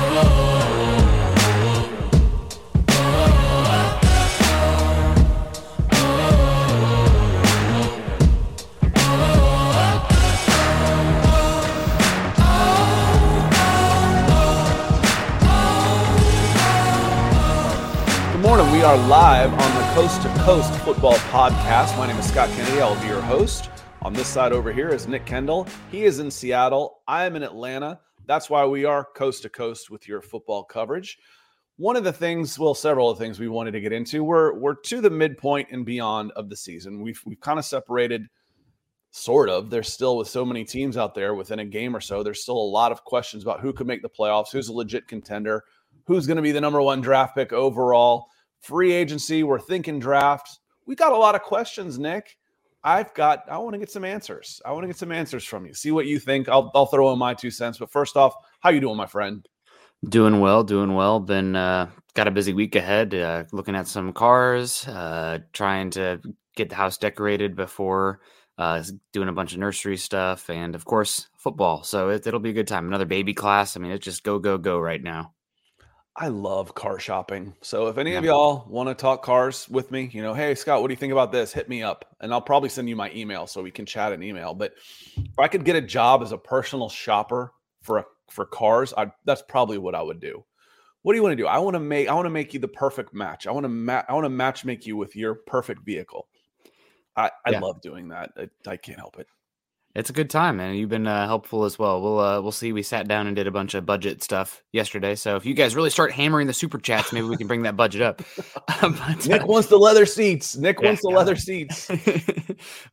Good morning. We are live on the Coast to Coast Football Podcast. My name is Scott Kennedy. I'll be your host. On this side over here is Nick Kendall. He is in Seattle. I am in Atlanta. That's why we are coast to coast with your football coverage. One of the things, well, several of the things we wanted to get into, we're we're to the midpoint and beyond of the season. We've we've kind of separated, sort of. There's still with so many teams out there within a game or so. There's still a lot of questions about who could make the playoffs, who's a legit contender, who's going to be the number one draft pick overall. Free agency, we're thinking draft. We got a lot of questions, Nick. I've got, I want to get some answers. I want to get some answers from you. See what you think. I'll, I'll throw in my two cents. But first off, how you doing, my friend? Doing well, doing well. Been uh, got a busy week ahead. Uh, looking at some cars, uh, trying to get the house decorated before uh, doing a bunch of nursery stuff, and of course football. So it, it'll be a good time. Another baby class. I mean, it's just go go go right now. I love car shopping. So if any yeah. of y'all want to talk cars with me, you know, hey Scott, what do you think about this? Hit me up, and I'll probably send you my email so we can chat an email. But if I could get a job as a personal shopper for a, for cars, I, that's probably what I would do. What do you want to do? I want to make I want to make you the perfect match. I want to ma- I want to match make you with your perfect vehicle. I, I yeah. love doing that. I, I can't help it. It's a good time, and you've been uh, helpful as well. We'll uh, we'll see. We sat down and did a bunch of budget stuff yesterday. So if you guys really start hammering the super chats, maybe we can bring that budget up. but, Nick uh, wants the leather seats. Nick yeah, wants the leather seats.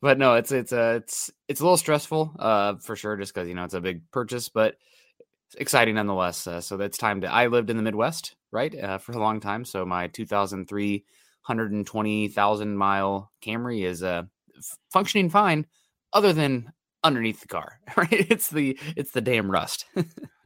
but no, it's it's uh, it's it's a little stressful uh, for sure, just because you know it's a big purchase, but exciting nonetheless. Uh, so that's time to. I lived in the Midwest, right, uh, for a long time. So my 2003 120,000 mile Camry is uh, functioning fine, other than underneath the car, right? It's the it's the damn rust.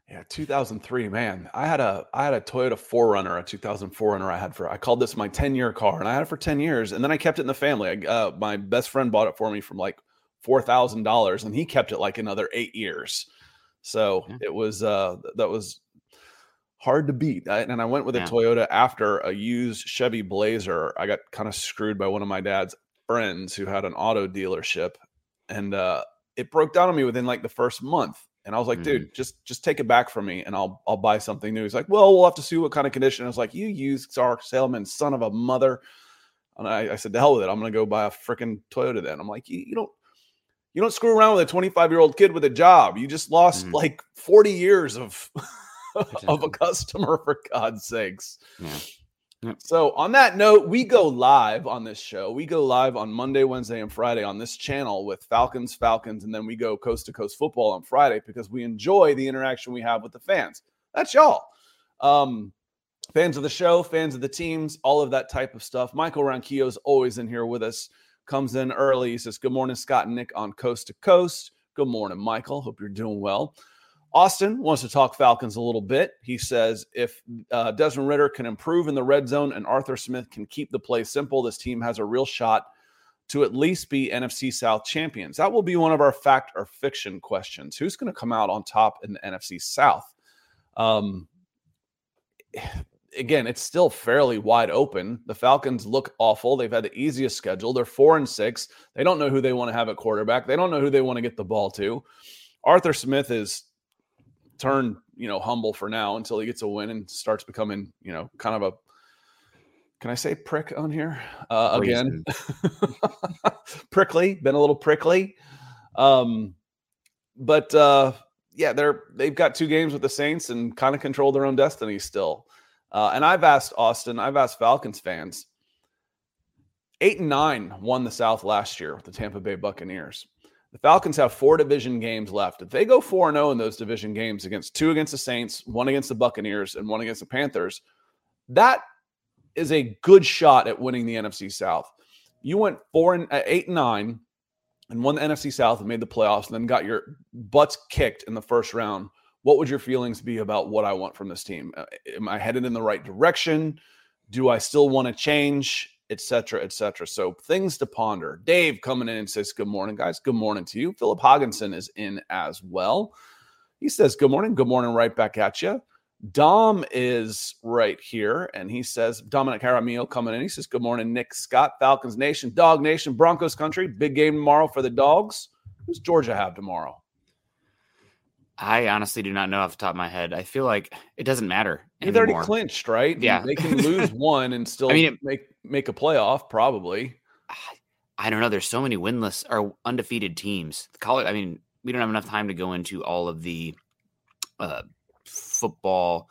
yeah, 2003, man. I had a I had a Toyota 4Runner, a 2004 Runner I had for I called this my 10-year car and I had it for 10 years and then I kept it in the family. I, uh, my best friend bought it for me from like $4,000 and he kept it like another 8 years. So, yeah. it was uh that was hard to beat. I, and I went with a yeah. Toyota after a used Chevy Blazer. I got kind of screwed by one of my dad's friends who had an auto dealership and uh it broke down on me within like the first month. And I was like, mm. dude, just just take it back from me and I'll I'll buy something new. He's like, well, we'll have to see what kind of condition. I was like, you used our salesman, son of a mother. And I, I said, the hell with it. I'm gonna go buy a freaking Toyota then. I'm like, you, you don't you don't screw around with a 25 year old kid with a job. You just lost mm. like 40 years of of a customer for God's sakes. Yeah. So, on that note, we go live on this show. We go live on Monday, Wednesday, and Friday on this channel with Falcons, Falcons, and then we go coast to coast football on Friday because we enjoy the interaction we have with the fans. That's y'all. Um, fans of the show, fans of the teams, all of that type of stuff. Michael Ronquillo is always in here with us. Comes in early. He says, Good morning, Scott and Nick on Coast to Coast. Good morning, Michael. Hope you're doing well. Austin wants to talk Falcons a little bit. He says if uh, Desmond Ridder can improve in the red zone and Arthur Smith can keep the play simple, this team has a real shot to at least be NFC South champions. That will be one of our fact or fiction questions. Who's going to come out on top in the NFC South? Um, again, it's still fairly wide open. The Falcons look awful. They've had the easiest schedule. They're four and six. They don't know who they want to have at quarterback. They don't know who they want to get the ball to. Arthur Smith is turn, you know, humble for now until he gets a win and starts becoming, you know, kind of a can I say prick on here uh, again? prickly, been a little prickly. Um, but uh, yeah, they're they've got two games with the Saints and kind of control their own destiny still. Uh, and I've asked Austin, I've asked Falcons fans. Eight and nine won the South last year with the Tampa Bay Buccaneers. The Falcons have four division games left. If they go 4 0 in those division games against two against the Saints, one against the Buccaneers, and one against the Panthers, that is a good shot at winning the NFC South. You went four and uh, eight and nine and won the NFC South and made the playoffs, and then got your butts kicked in the first round. What would your feelings be about what I want from this team? Uh, am I headed in the right direction? Do I still want to change? Etc. Etc. So things to ponder. Dave coming in and says, Good morning, guys. Good morning to you. Philip Hogginson is in as well. He says, Good morning. Good morning, right back at you. Dom is right here, and he says, Dominic Jaramillo coming in. He says, Good morning, Nick Scott, Falcons Nation, Dog Nation, Broncos Country. Big game tomorrow for the dogs. Who's Georgia have tomorrow? I honestly do not know off the top of my head. I feel like it doesn't matter. They've already clinched, right? Yeah, they can lose one and still I mean, it, make make a playoff, probably. I don't know. There's so many winless or undefeated teams. College. I mean, we don't have enough time to go into all of the uh, football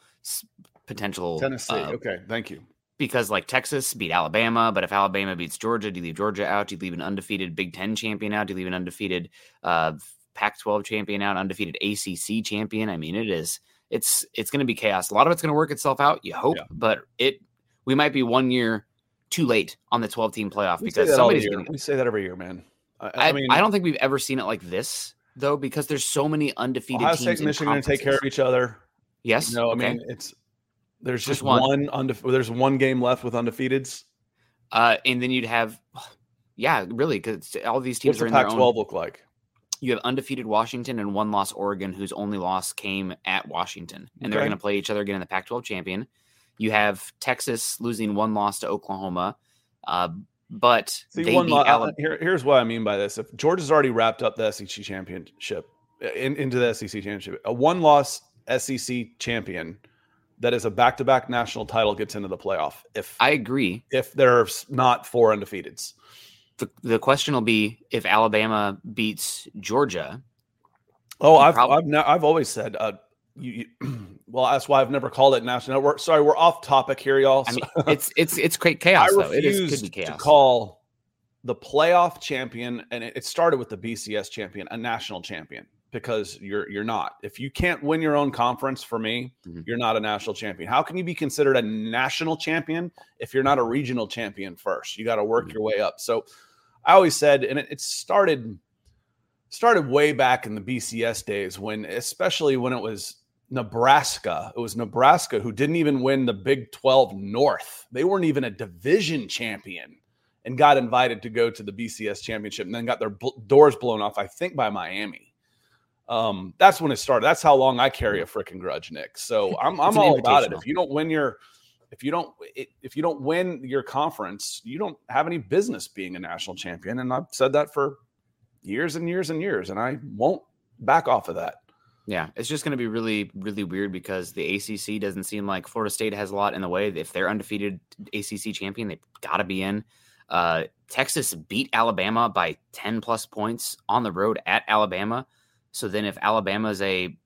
potential. Tennessee. Uh, okay, thank you. Because like Texas beat Alabama, but if Alabama beats Georgia, do you leave Georgia out? Do you leave an undefeated Big Ten champion out? Do you leave an undefeated uh, Pac-12 champion out? Undefeated ACC champion? I mean, it is. It's it's going to be chaos. A lot of it's going to work itself out. You hope, yeah. but it we might be one year too late on the 12 team playoff we because somebody's going to. We say that every year, man. I, I, mean, I don't think we've ever seen it like this though, because there's so many undefeated Ohio teams. State, Michigan, going to take care of each other. Yes. No, okay. I mean it's there's just, just one, one undefe- there's one game left with undefeateds. Uh, and then you'd have, yeah, really, because all these teams What's are in Pac-12 their own. look like? You have undefeated Washington and one loss Oregon, whose only loss came at Washington, and okay. they're going to play each other again in the Pac-12 champion. You have Texas losing one loss to Oklahoma, uh, but See, one lo- Alabama- here, here's what I mean by this: if Georgia's already wrapped up the SEC championship in, into the SEC championship, a one-loss SEC champion that is a back-to-back national title gets into the playoff. If I agree, if there's not four undefeateds, the, the question will be if Alabama beats Georgia. Oh, I've probably, I've, I've always said, uh, you, you, well, that's why I've never called it national. Network. sorry, we're off topic here, y'all. I mean, it's it's it's great chaos. I though. It is could be chaos. to call the playoff champion, and it started with the BCS champion, a national champion because you're you're not. If you can't win your own conference for me, mm-hmm. you're not a national champion. How can you be considered a national champion if you're not a regional champion first? You got to work mm-hmm. your way up. So I always said and it, it, started started way back in the BCS days when especially when it was Nebraska. It was Nebraska who didn't even win the Big 12 North. They weren't even a division champion and got invited to go to the BCS championship and then got their bl- doors blown off I think by Miami um, that's when it started. That's how long I carry a freaking grudge, Nick. So I'm I'm all about it. If you don't win your if you don't if you don't win your conference, you don't have any business being a national champion. And I've said that for years and years and years, and I won't back off of that. Yeah, it's just going to be really, really weird because the ACC doesn't seem like Florida State has a lot in the way. If they're undefeated ACC champion, they've got to be in. Uh, Texas beat Alabama by 10 plus points on the road at Alabama. So then if Alabama's a, a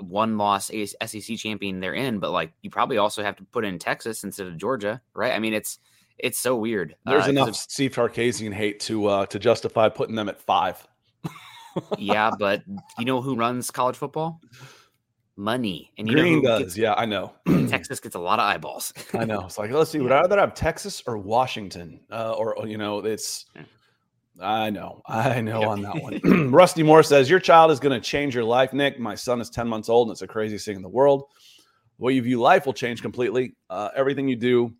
one loss SEC champion, they're in, but like you probably also have to put in Texas instead of Georgia, right? I mean, it's it's so weird. There's uh, enough Steve Sarkisian hate to uh, to justify putting them at five. yeah, but you know who runs college football? Money. And you Green does. Gets, yeah, I know. Texas gets a lot of eyeballs. I know. It's like let's see. Would I rather have Texas or Washington? Uh, or you know, it's. Yeah I know. I know on that one. Rusty Moore says, Your child is going to change your life, Nick. My son is 10 months old and it's the craziest thing in the world. The way you view life will change completely. Uh, everything you do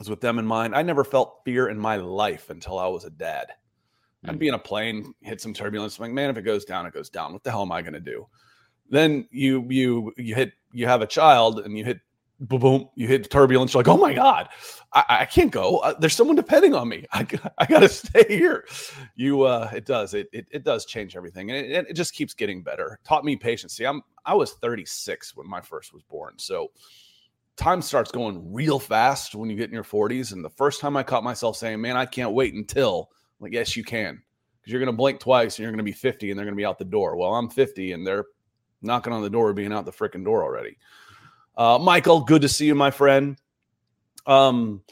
is with them in mind. I never felt fear in my life until I was a dad. Mm-hmm. I'd be in a plane, hit some turbulence. I'm like, man, if it goes down, it goes down. What the hell am I going to do? Then you you you hit you have a child and you hit boom, boom, you hit turbulence. You're like, oh my God, I, I can't go. Uh, there's someone depending on me. I, I got to stay here. You, uh, it does. It, it, it does change everything. And it, it just keeps getting better. Taught me patience. See, I'm, I was 36 when my first was born. So time starts going real fast when you get in your 40s. And the first time I caught myself saying, man, I can't wait until, like, yes, you can. Because you're going to blink twice and you're going to be 50 and they're going to be out the door. Well, I'm 50 and they're knocking on the door, being out the freaking door already. Uh, Michael, good to see you, my friend. Um,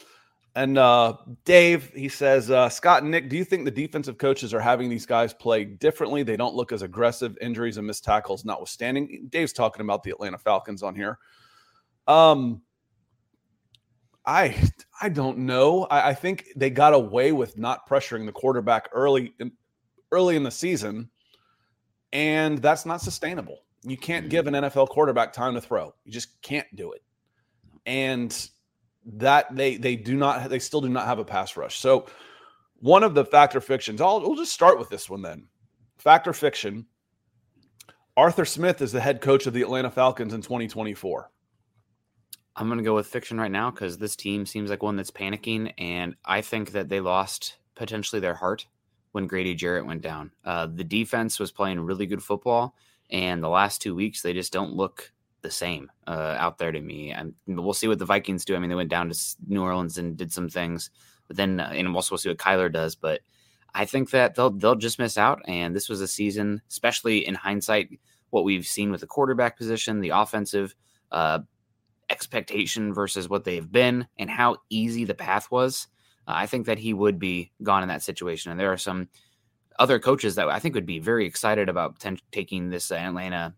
And uh, Dave, he says, uh, Scott and Nick, do you think the defensive coaches are having these guys play differently? They don't look as aggressive, injuries and missed tackles notwithstanding. Dave's talking about the Atlanta Falcons on here. Um, I I don't know. I, I think they got away with not pressuring the quarterback early in, early in the season, and that's not sustainable. You can't give an NFL quarterback time to throw. You just can't do it. And that they they do not they still do not have a pass rush. So one of the factor fictions, I'll we'll just start with this one then. Factor fiction. Arthur Smith is the head coach of the Atlanta Falcons in 2024. I'm going to go with fiction right now because this team seems like one that's panicking, and I think that they lost potentially their heart when Grady Jarrett went down. Uh, the defense was playing really good football, and the last two weeks they just don't look the same uh, out there to me. And we'll see what the Vikings do. I mean, they went down to New Orleans and did some things, but then uh, and also we'll see what Kyler does. But I think that they'll they'll just miss out. And this was a season, especially in hindsight, what we've seen with the quarterback position, the offensive uh, expectation versus what they've been and how easy the path was, uh, I think that he would be gone in that situation. And there are some other coaches that I think would be very excited about taking this Atlanta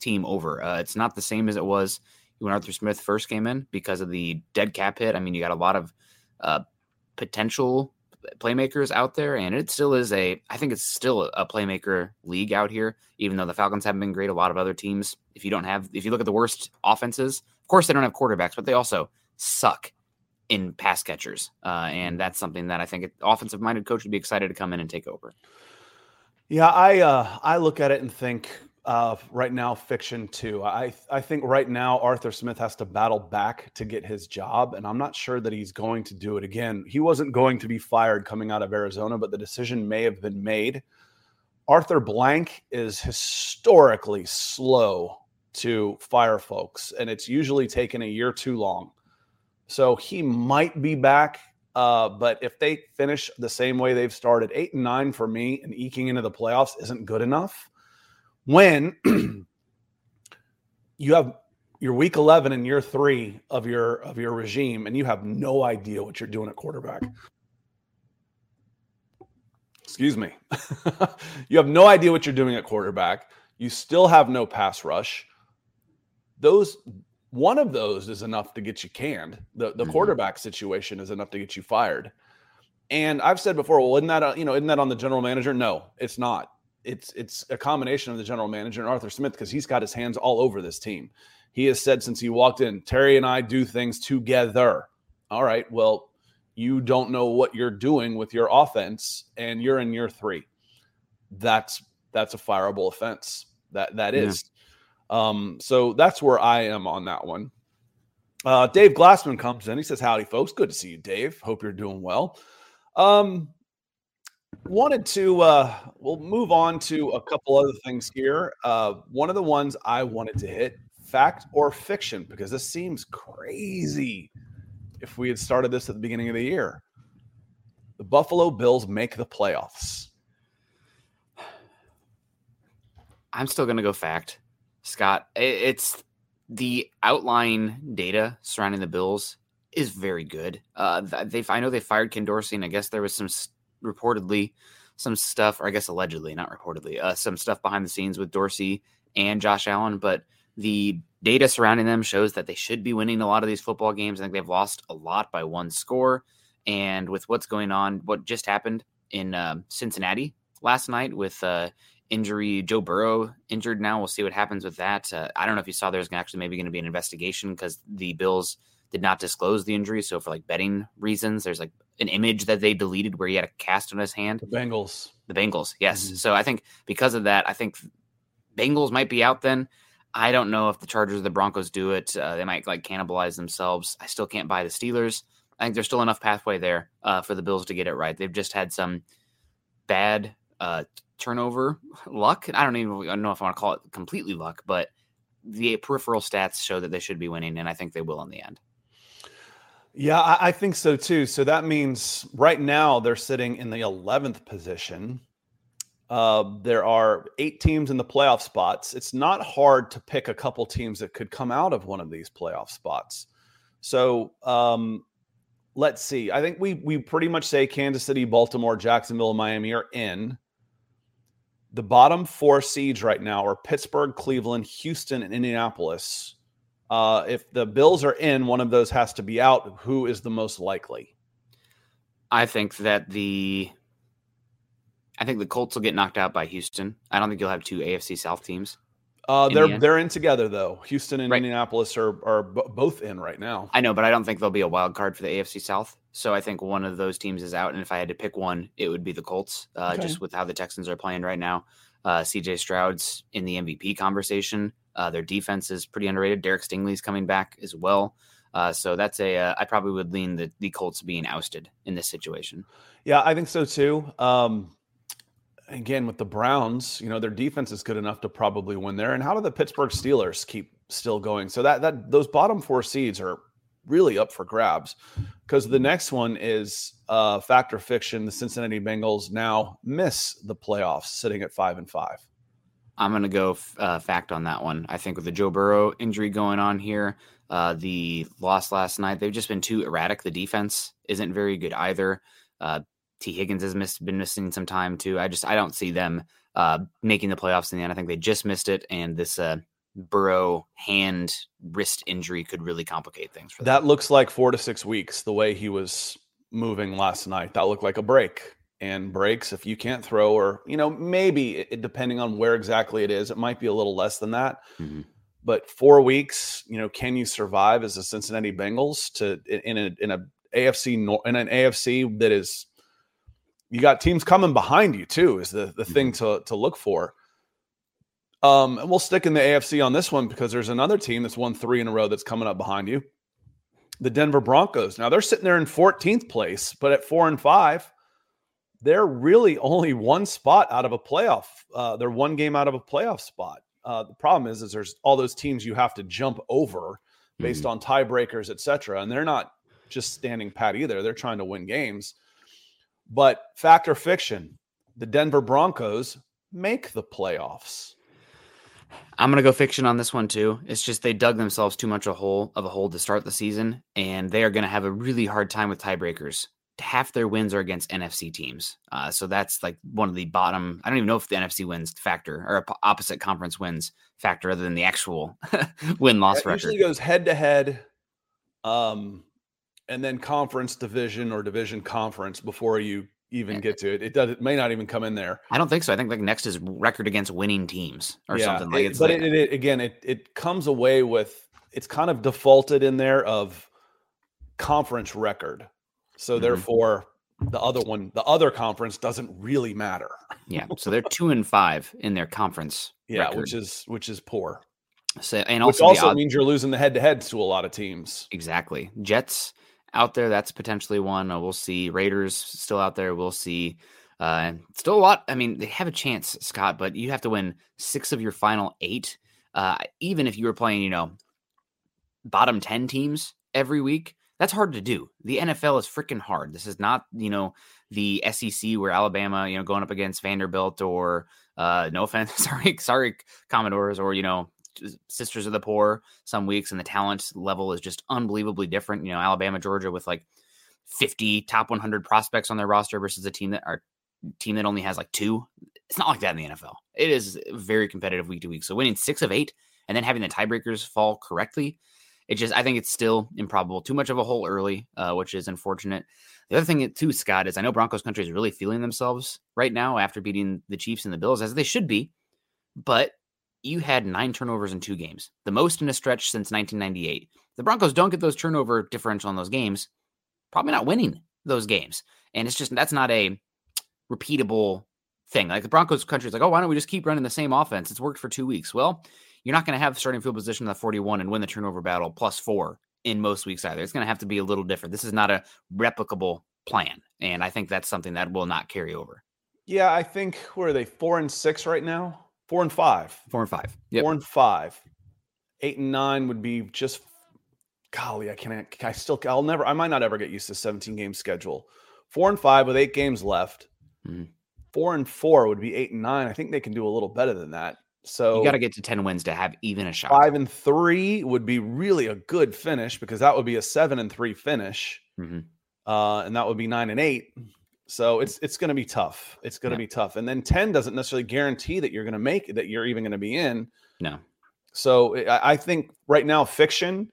team over. Uh, it's not the same as it was when Arthur Smith first came in because of the dead cap hit. I mean, you got a lot of uh, potential playmakers out there, and it still is a. I think it's still a playmaker league out here. Even though the Falcons haven't been great, a lot of other teams. If you don't have, if you look at the worst offenses, of course, they don't have quarterbacks, but they also suck in pass catchers. Uh, and that's something that I think an offensive minded coach would be excited to come in and take over. Yeah, I uh, I look at it and think uh, right now fiction too. I I think right now Arthur Smith has to battle back to get his job, and I'm not sure that he's going to do it again. He wasn't going to be fired coming out of Arizona, but the decision may have been made. Arthur Blank is historically slow to fire folks, and it's usually taken a year too long. So he might be back. Uh, but if they finish the same way they've started, eight and nine for me and eking into the playoffs isn't good enough. When you have your week 11 and year three of your of your regime and you have no idea what you're doing at quarterback excuse me you have no idea what you're doing at quarterback you still have no pass rush those one of those is enough to get you canned. The the mm-hmm. quarterback situation is enough to get you fired. And I've said before, well, isn't that a, you know, isn't that on the general manager? No, it's not. It's it's a combination of the general manager and Arthur Smith because he's got his hands all over this team. He has said since he walked in, Terry and I do things together. All right, well, you don't know what you're doing with your offense, and you're in year three. That's that's a fireable offense. That that is. Um, so that's where I am on that one. Uh, Dave Glassman comes in. He says, Howdy, folks. Good to see you, Dave. Hope you're doing well. Um, wanted to, uh, we'll move on to a couple other things here. Uh, one of the ones I wanted to hit fact or fiction, because this seems crazy if we had started this at the beginning of the year. The Buffalo Bills make the playoffs. I'm still going to go fact. Scott. It's the outline data surrounding the Bills is very good. Uh, they I know they fired Ken Dorsey, and I guess there was some reportedly some stuff, or I guess allegedly, not reportedly, uh, some stuff behind the scenes with Dorsey and Josh Allen. But the data surrounding them shows that they should be winning a lot of these football games. I think they've lost a lot by one score. And with what's going on, what just happened in uh, Cincinnati last night with uh, injury. Joe Burrow injured now. We'll see what happens with that. Uh, I don't know if you saw there's actually maybe going to be an investigation because the Bills did not disclose the injury. So for like betting reasons, there's like an image that they deleted where he had a cast on his hand. The Bengals. The Bengals. Yes. Mm-hmm. So I think because of that, I think Bengals might be out then. I don't know if the Chargers or the Broncos do it. Uh, they might like cannibalize themselves. I still can't buy the Steelers. I think there's still enough pathway there uh, for the Bills to get it right. They've just had some bad uh, turnover luck. I don't even know if I want to call it completely luck, but the peripheral stats show that they should be winning, and I think they will in the end. Yeah, I, I think so too. So that means right now they're sitting in the 11th position. Uh, there are eight teams in the playoff spots. It's not hard to pick a couple teams that could come out of one of these playoff spots. So um, let's see. I think we we pretty much say Kansas City, Baltimore, Jacksonville, Miami are in. The bottom four seeds right now are Pittsburgh, Cleveland, Houston, and Indianapolis. Uh, if the Bills are in, one of those has to be out. Who is the most likely? I think that the I think the Colts will get knocked out by Houston. I don't think you'll have two AFC South teams. Uh, they're the they're in together though. Houston and right. Indianapolis are are b- both in right now. I know, but I don't think there'll be a wild card for the AFC South. So I think one of those teams is out, and if I had to pick one, it would be the Colts. Uh, okay. Just with how the Texans are playing right now, uh, CJ Stroud's in the MVP conversation. Uh, their defense is pretty underrated. Derek Stingley's coming back as well. Uh, so that's a. Uh, I probably would lean the the Colts being ousted in this situation. Yeah, I think so too. Um, again with the Browns, you know, their defense is good enough to probably win there. And how do the Pittsburgh Steelers keep still going? So that that those bottom four seeds are really up for grabs because the next one is uh factor fiction. The Cincinnati Bengals now miss the playoffs, sitting at five and five. I'm going to go uh, fact on that one. I think with the Joe Burrow injury going on here, uh, the loss last night, they've just been too erratic. The defense isn't very good either. Uh, Tee Higgins has missed, been missing some time too. I just I don't see them uh, making the playoffs in the end. I think they just missed it, and this uh, Burrow hand wrist injury could really complicate things for them. That looks like four to six weeks. The way he was moving last night, that looked like a break. And breaks, if you can't throw, or you know, maybe it, depending on where exactly it is, it might be a little less than that. Mm-hmm. But four weeks, you know, can you survive as a Cincinnati Bengals to in a in a AFC in an AFC that is you got teams coming behind you too is the the thing mm-hmm. to to look for. Um, and we'll stick in the AFC on this one because there's another team that's won three in a row that's coming up behind you. The Denver Broncos. Now they're sitting there in 14th place, but at four and five, they're really only one spot out of a playoff. Uh, they're one game out of a playoff spot. Uh, the problem is, is there's all those teams you have to jump over based mm-hmm. on tiebreakers, etc and they're not just standing pat either. They're trying to win games. But fact or fiction, the Denver Broncos make the playoffs. I'm gonna go fiction on this one too. It's just they dug themselves too much a hole of a hole to start the season, and they are gonna have a really hard time with tiebreakers. Half their wins are against NFC teams, uh, so that's like one of the bottom. I don't even know if the NFC wins factor or opposite conference wins factor, other than the actual win loss record. Usually goes head to head. Um, and then conference division or division conference before you even get to it. It does. It may not even come in there. I don't think so. I think like next is record against winning teams or yeah, something like. It, but like, it, it, again, it it comes away with it's kind of defaulted in there of conference record. So mm-hmm. therefore, the other one, the other conference doesn't really matter. yeah. So they're two and five in their conference. Yeah, record. which is which is poor. So and also, which also means you're losing the head to heads to a lot of teams. Exactly. Jets out there. That's potentially one. Uh, we'll see. Raiders still out there. We'll see. Uh, still a lot. I mean, they have a chance, Scott, but you have to win six of your final eight. Uh, even if you were playing, you know, bottom 10 teams every week, that's hard to do. The NFL is freaking hard. This is not, you know, the SEC where Alabama, you know, going up against Vanderbilt or, uh, no offense, sorry, sorry, Commodores or, you know, Sisters of the Poor some weeks, and the talent level is just unbelievably different. You know, Alabama, Georgia with like 50 top 100 prospects on their roster versus a team that are team that only has like two. It's not like that in the NFL. It is very competitive week to week. So winning six of eight and then having the tiebreakers fall correctly, it just I think it's still improbable. Too much of a hole early, uh, which is unfortunate. The other thing too, Scott, is I know Broncos country is really feeling themselves right now after beating the Chiefs and the Bills as they should be, but you had nine turnovers in two games, the most in a stretch since 1998. The Broncos don't get those turnover differential in those games, probably not winning those games. And it's just that's not a repeatable thing. Like the Broncos country is like, oh, why don't we just keep running the same offense? It's worked for two weeks. Well, you're not going to have starting field position at 41 and win the turnover battle plus four in most weeks either. It's going to have to be a little different. This is not a replicable plan. And I think that's something that will not carry over. Yeah, I think where are they four and six right now? Four and five. Four and five. Yep. Four and five. Eight and nine would be just golly, I can't I still I'll never I might not ever get used to 17 game schedule. Four and five with eight games left. Mm-hmm. Four and four would be eight and nine. I think they can do a little better than that. So you got to get to 10 wins to have even a shot. Five and three would be really a good finish because that would be a seven and three finish. Mm-hmm. uh, and that would be nine and eight. So it's it's going to be tough. It's going to Yeah. be tough. And then ten doesn't necessarily guarantee that you're going to make that you're even going to be in. No. So I, I think right now fiction,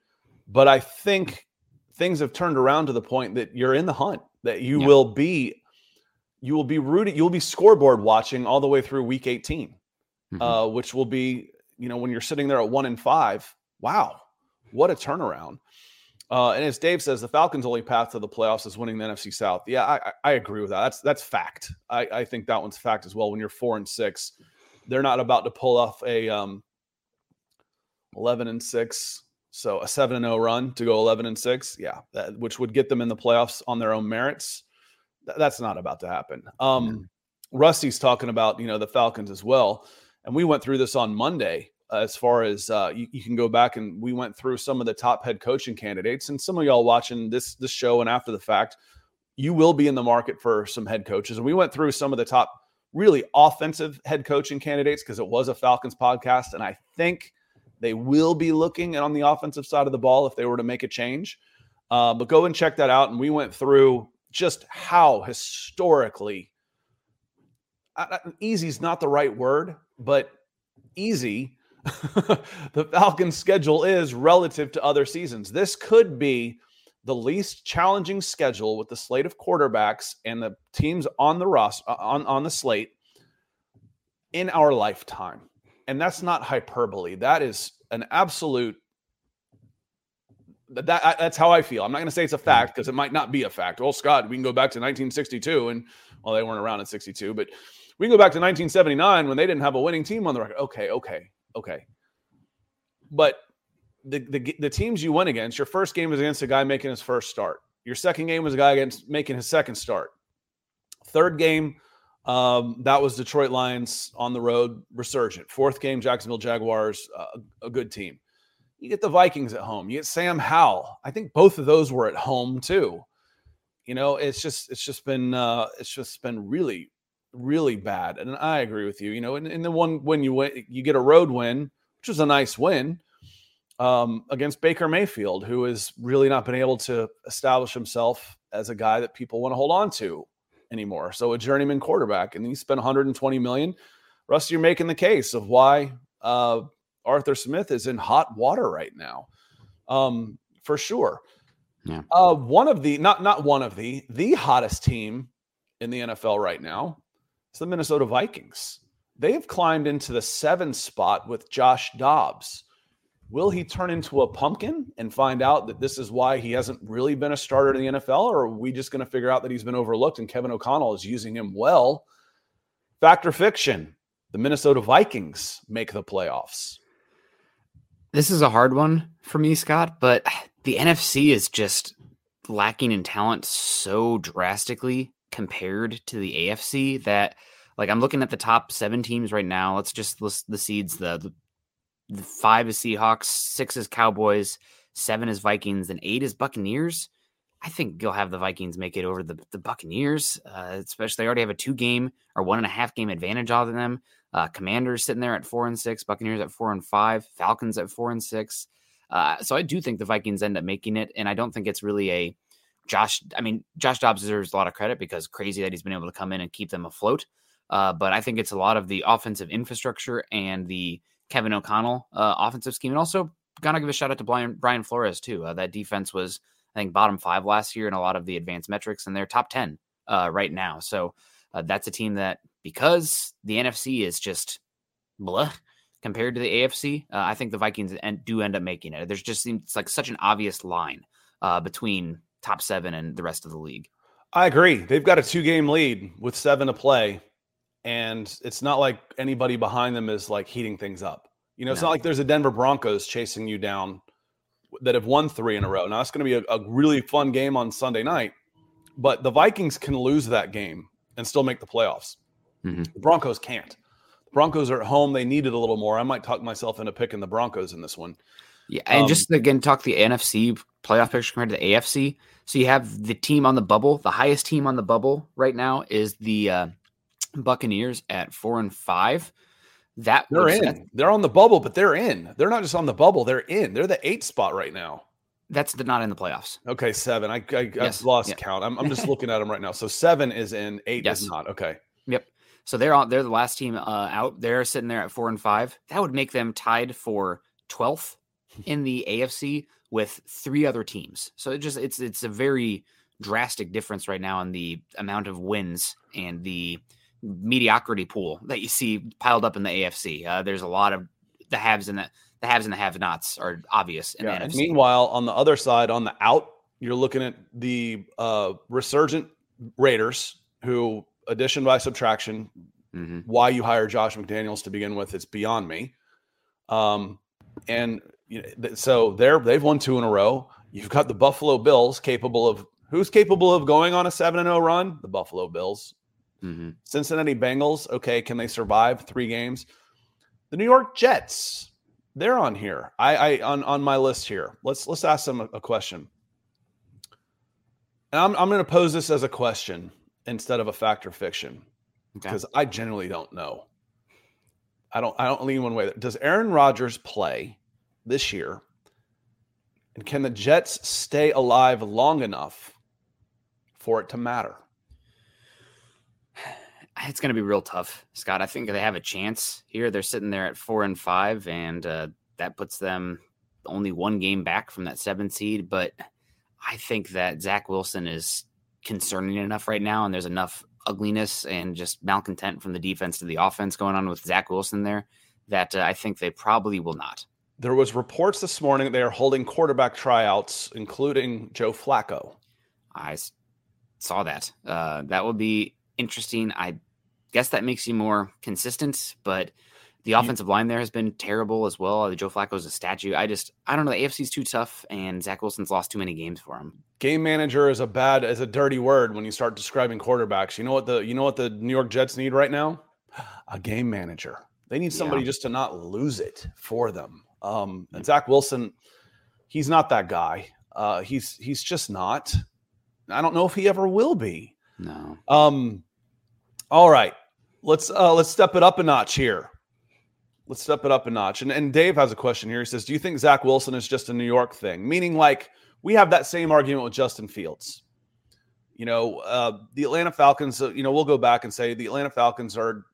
but I think things have turned around to the point that you're in the hunt. That you Yeah. will be, you will be rooted. You'll be scoreboard watching all the way through week 18, Mhm. uh, which will be you know when you're sitting there at one and five. Wow, what a turnaround! Uh, and as Dave says, the Falcons' only path to the playoffs is winning the NFC South. Yeah, I, I- agree with that. That's that's fact. I, I think that one's fact as well. When you're four and six, they're not about to pull off a um, 11 and 6 so a 7 and 0 run to go 11 and 6 yeah that, which would get them in the playoffs on their own merits Th- that's not about to happen um rusty's talking about you know the falcons as well and we went through this on monday as far as uh, you, you can go back and we went through some of the top head coaching candidates and some of y'all watching this this show and after the fact you will be in the market for some head coaches and we went through some of the top really offensive head coaching candidates because it was a falcons podcast and i think they will be looking on the offensive side of the ball if they were to make a change. Uh, but go and check that out. And we went through just how historically uh, easy is not the right word, but easy the Falcons' schedule is relative to other seasons. This could be the least challenging schedule with the slate of quarterbacks and the teams on the roster on, on the slate in our lifetime and that's not hyperbole. That is an absolute. That, that that's how I feel. I'm not going to say it's a fact because it might not be a fact. Well, Scott, we can go back to 1962, and well, they weren't around in '62, but we can go back to 1979 when they didn't have a winning team on the record. Okay, okay, okay. But the the, the teams you went against, your first game was against a guy making his first start. Your second game was a guy against making his second start. Third game, um, that was Detroit Lions on the road, resurgent. Fourth game, Jacksonville Jaguars, uh, a good team. You get the Vikings at home. You get Sam Howell. I think both of those were at home too. You know, it's just it's just been uh, it's just been really really bad. And I agree with you. You know, and, and the one when you win, you get a road win, which was a nice win um, against Baker Mayfield, who has really not been able to establish himself as a guy that people want to hold on to anymore. So a journeyman quarterback, and he spent 120 million. Rusty, you're making the case of why uh, Arthur Smith is in hot water right now, um, for sure. Yeah. Uh, one of the not not one of the the hottest team in the NFL right now is the Minnesota Vikings. They have climbed into the seven spot with Josh Dobbs. Will he turn into a pumpkin and find out that this is why he hasn't really been a starter in the NFL? Or are we just going to figure out that he's been overlooked and Kevin O'Connell is using him well? Fact or fiction? The Minnesota Vikings make the playoffs. This is a hard one for me, Scott, but the NFC is just lacking in talent so drastically compared to the AFC that like I'm looking at the top seven teams right now. Let's just list the seeds. The, the, the five is Seahawks, six is Cowboys, seven is Vikings, and eight is Buccaneers. I think you'll have the Vikings make it over the, the Buccaneers, uh, especially they already have a two game or one and a half game advantage on them. Uh, Commanders sitting there at four and six, Buccaneers at four and five, Falcons at four and six. Uh, so I do think the Vikings end up making it, and I don't think it's really a Josh. I mean, Josh Dobbs deserves a lot of credit because crazy that he's been able to come in and keep them afloat. Uh, but I think it's a lot of the offensive infrastructure and the Kevin O'Connell uh, offensive scheme, and also gotta give a shout out to Brian, Brian Flores too. Uh, that defense was, I think, bottom five last year in a lot of the advanced metrics, and they're top ten uh, right now. So uh, that's a team that because the NFC is just blah compared to the AFC, uh, I think the Vikings do end up making it. There's just seems like such an obvious line between top seven and the rest of the league. I agree. They've got a two game lead with seven to play. And it's not like anybody behind them is like heating things up. You know, it's No. not like there's a Denver Broncos chasing you down that have won three in a row. Now, it's going to be a, a really fun game on Sunday night, but the Vikings can lose that game and still make the playoffs. Mhm. The Broncos can't. The Broncos are at home. They needed a little more. I might talk myself into picking the Broncos in this one. Yeah, and Um, just again talk the NFC playoff picture compared to the AFC. So you have the team on the bubble. The highest team on the bubble right now is the uh, Buccaneers at four and five. That They're in. They're on the bubble, but they're in. They're not just on the bubble. They're in. They're the eight spot right now. That's the, not in the playoffs. Okay, seven. I, I Yes, I've lost yeah. count. I'm, I'm just looking at them right now. So seven is in, eight Yes. is not. Okay. Yep. So they're on. They're the last team uh, out. They're sitting there at four and five. That would make them tied for twelfth in the AFC with three other teams. So it just it's it's a very drastic difference right now in the amount of wins and the mediocrity pool that you see piled up in the AFC. Uh, there's a lot of the haves and the the haves and the have-nots are obvious in Yeah. the And NFC. meanwhile, on the other side, on the out, you're looking at the uh, resurgent Raiders, who addition by subtraction, Mhm. why you hire Josh McDaniels to begin with, it's beyond me. Um, and you know, so they're they've won two in a row. You've got the Buffalo Bills capable of who's capable of going on a seven and zero run? The Buffalo Bills. Mhm. Cincinnati Bengals, okay, can they survive three games? The New York Jets, they're on here. I, I on on my list here. Let's let's ask them a, a question. And I'm I'm going to pose this as a question instead of a fact or fiction Okay. because I genuinely don't know. I don't I don't lean one way. Does Aaron Rodgers play this year? And can the Jets stay alive long enough for it to matter? it's going to be real tough, Scott. I think they have a chance here. They're sitting there at four and five, and uh, that puts them only one game back from that seven seed. But I think that Zach Wilson is concerning enough right now, and there's enough ugliness and just malcontent from the defense to the offense going on with Zach Wilson there that uh, I think they probably will not. There was reports this morning they are holding quarterback tryouts, including Joe Flacco. I saw that. Uh, that would be interesting. I guess that makes you more consistent, but the offensive line there has been terrible as well. Joe Flacco's a statue. I just, I don't know. The AFC's too tough, and Zach Wilson's lost too many games for him. Game manager is a bad is a dirty word when you start describing quarterbacks. You know what the you know what the New York Jets need right now? A game manager. They need somebody Yeah. just to not lose it for them. Um, and Zach Wilson, he's not that guy. Uh, he's he's just not. I don't know if he ever will be. No. Um, all right, let's uh, let's step it up a notch here. Let's step it up a notch. And and Dave has a question here. He says, "Do you think Zach Wilson is just a New York thing? Meaning, like we have that same argument with Justin Fields. You know, uh, the Atlanta Falcons. Uh, you know, we'll go back and say the Atlanta Falcons are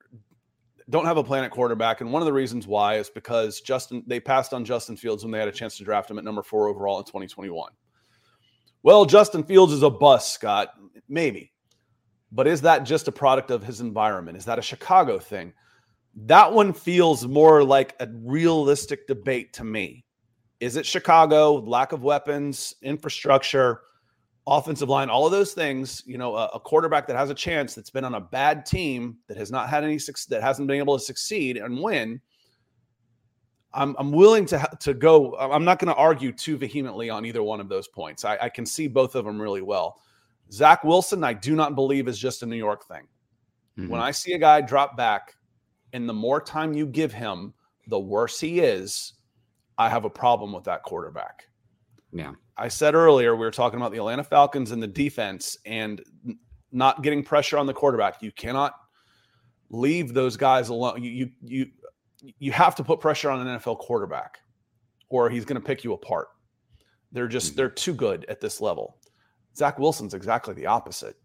don't have a plan at quarterback, and one of the reasons why is because Justin they passed on Justin Fields when they had a chance to draft him at number four overall in 2021. Well, Justin Fields is a bust, Scott. Maybe. But is that just a product of his environment? Is that a Chicago thing? That one feels more like a realistic debate to me. Is it Chicago, lack of weapons, infrastructure, offensive line, all of those things? You know, a, a quarterback that has a chance that's been on a bad team that has not had any that hasn't been able to succeed and win. I'm, I'm willing to to go. I'm not going to argue too vehemently on either one of those points. I, I can see both of them really well. Zach Wilson, I do not believe is just a New York thing. When Mhm. I see a guy drop back, and the more time you give him, the worse he is. I have a problem with that quarterback. Yeah. I said earlier we were talking about the Atlanta Falcons and the defense and not getting pressure on the quarterback. You cannot leave those guys alone. You you you you have to put pressure on an NFL quarterback, or he's going to pick you apart. They're just Mhm. they're too good at this level. Zach Wilson's exactly the opposite.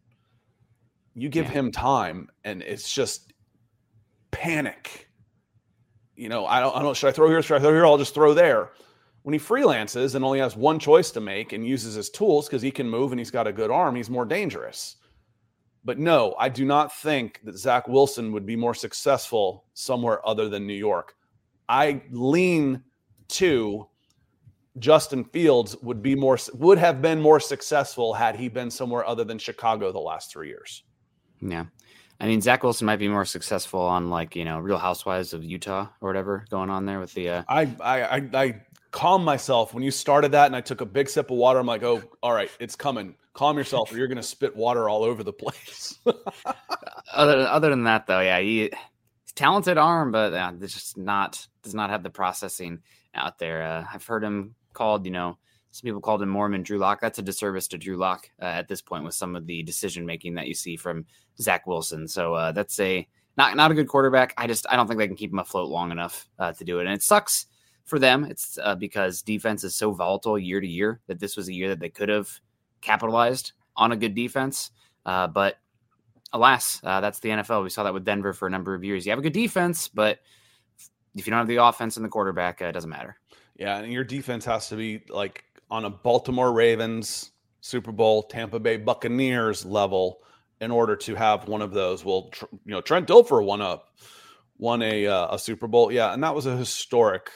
You give Yeah. him time, and it's just panic. You know, I don't, I don't. Should I throw here? Should I throw here? I'll just throw there. When he freelances and only has one choice to make and uses his tools because he can move and he's got a good arm, he's more dangerous. But no, I do not think that Zach Wilson would be more successful somewhere other than New York. I lean to Justin Fields would be more would have been more successful had he been somewhere other than Chicago the last three years. Yeah. I mean, Zach Wilson might be more successful on like, you know, Real Housewives of Utah or whatever going on there with the, uh, I I I, I calm myself when you started that and I took a big sip of water. I'm like, oh, all right, it's coming. Calm yourself, or you're gonna spit water all over the place. other, other than that though, yeah, he, he's talented arm, but uh, just not, does not have the processing out there. Uh, I've heard him called, you know, some people called him Mormon Drew Lock. That's a disservice to Drew Lock uh, at this point with some of the decision making that you see from Zach Wilson. So uh, that's a not not a good quarterback. I just I don't think they can keep him afloat long enough uh, to do it, and it sucks for them. It's uh, because defense is so volatile year to year that this was a year that they could have capitalized on a good defense. Uh, but alas, uh, that's the NFL. We saw that with Denver for a number of years. You have a good defense, but if you don't have the offense and the quarterback, uh, it doesn't matter. Yeah, and your defense has to be like on a Baltimore Ravens, Super Bowl, Tampa Bay Buccaneers level in order to have one of those. Well, you know, Trent Dilfer won up, won a uh, a Super Bowl. Yeah, and that was a historic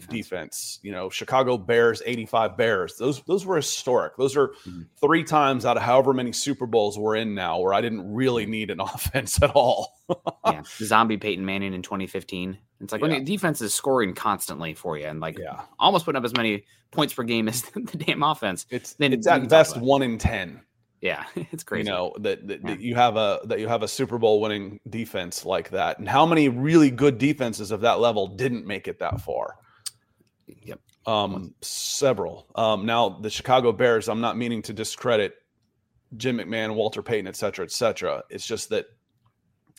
defense. defense. You know, Chicago Bears, 85 Bears. Those those were historic. Those are mm-hmm. three times out of however many Super Bowls we're in now where I didn't really need an offense at all. yeah. Zombie Peyton Manning in 2015. It's like yeah. when the defense is scoring constantly for you and like yeah. almost putting up as many points per game as the damn offense. It's then it's at best one in ten. Yeah, it's crazy. You know that, that, yeah. that, you have a that you have a Super Bowl winning defense like that, and how many really good defenses of that level didn't make it that far? Yep. Um, several. Um, now the Chicago Bears. I'm not meaning to discredit Jim McMahon, Walter Payton, et cetera, et cetera. It's just that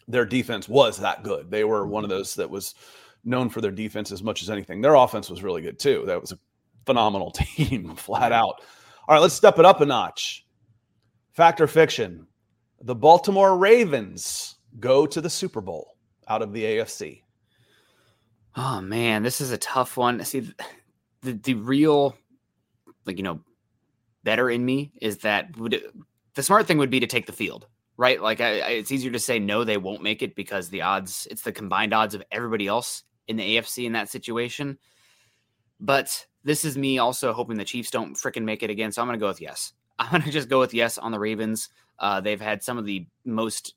their defense was that good. They were one of mm-hmm. those that was known for their defense as much as anything. Their offense was really good too. That was a phenomenal team, flat out. All right, let's step it up a notch. Fact or fiction? The Baltimore Ravens go to the Super Bowl out of the AFC. Oh man, this is a tough one. See, the the real, like you know, better in me is that would the smart thing would be to take the field, right? Like I, I, it's easier to say no, they won't make it because the odds, it's the combined odds of everybody else in the AFC in that situation. But this is me also hoping the Chiefs don't freaking make it again. So I'm going to go with yes. I'm going to just go with yes on the Ravens. Uh, they've had some of the most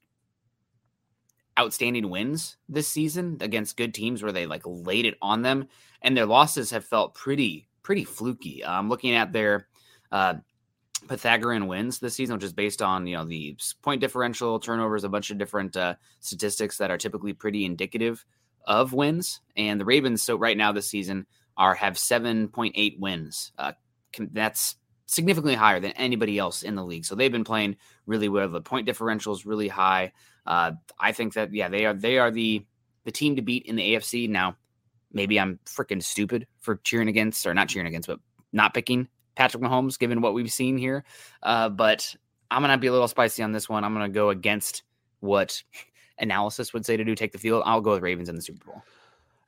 outstanding wins this season against good teams where they like laid it on them, and their losses have felt pretty pretty fluky. I'm looking at their uh, Pythagorean wins this season, which is based on you know the point differential, turnovers, a bunch of different uh, statistics that are typically pretty indicative of wins. And the Ravens, so right now this season, are have 7.8 wins. Uh, that's significantly higher than anybody else in the league. So they've been playing really well. The point differential is really high. Uh, I think that yeah, they are they are the the team to beat in the AFC. Now, maybe I'm freaking stupid for cheering against or not cheering against, but not picking Patrick Mahomes given what we've seen here. Uh, but I'm gonna be a little spicy on this one. I'm gonna go against what analysis would say to do. Take the field. I'll go with Ravens in the Super Bowl.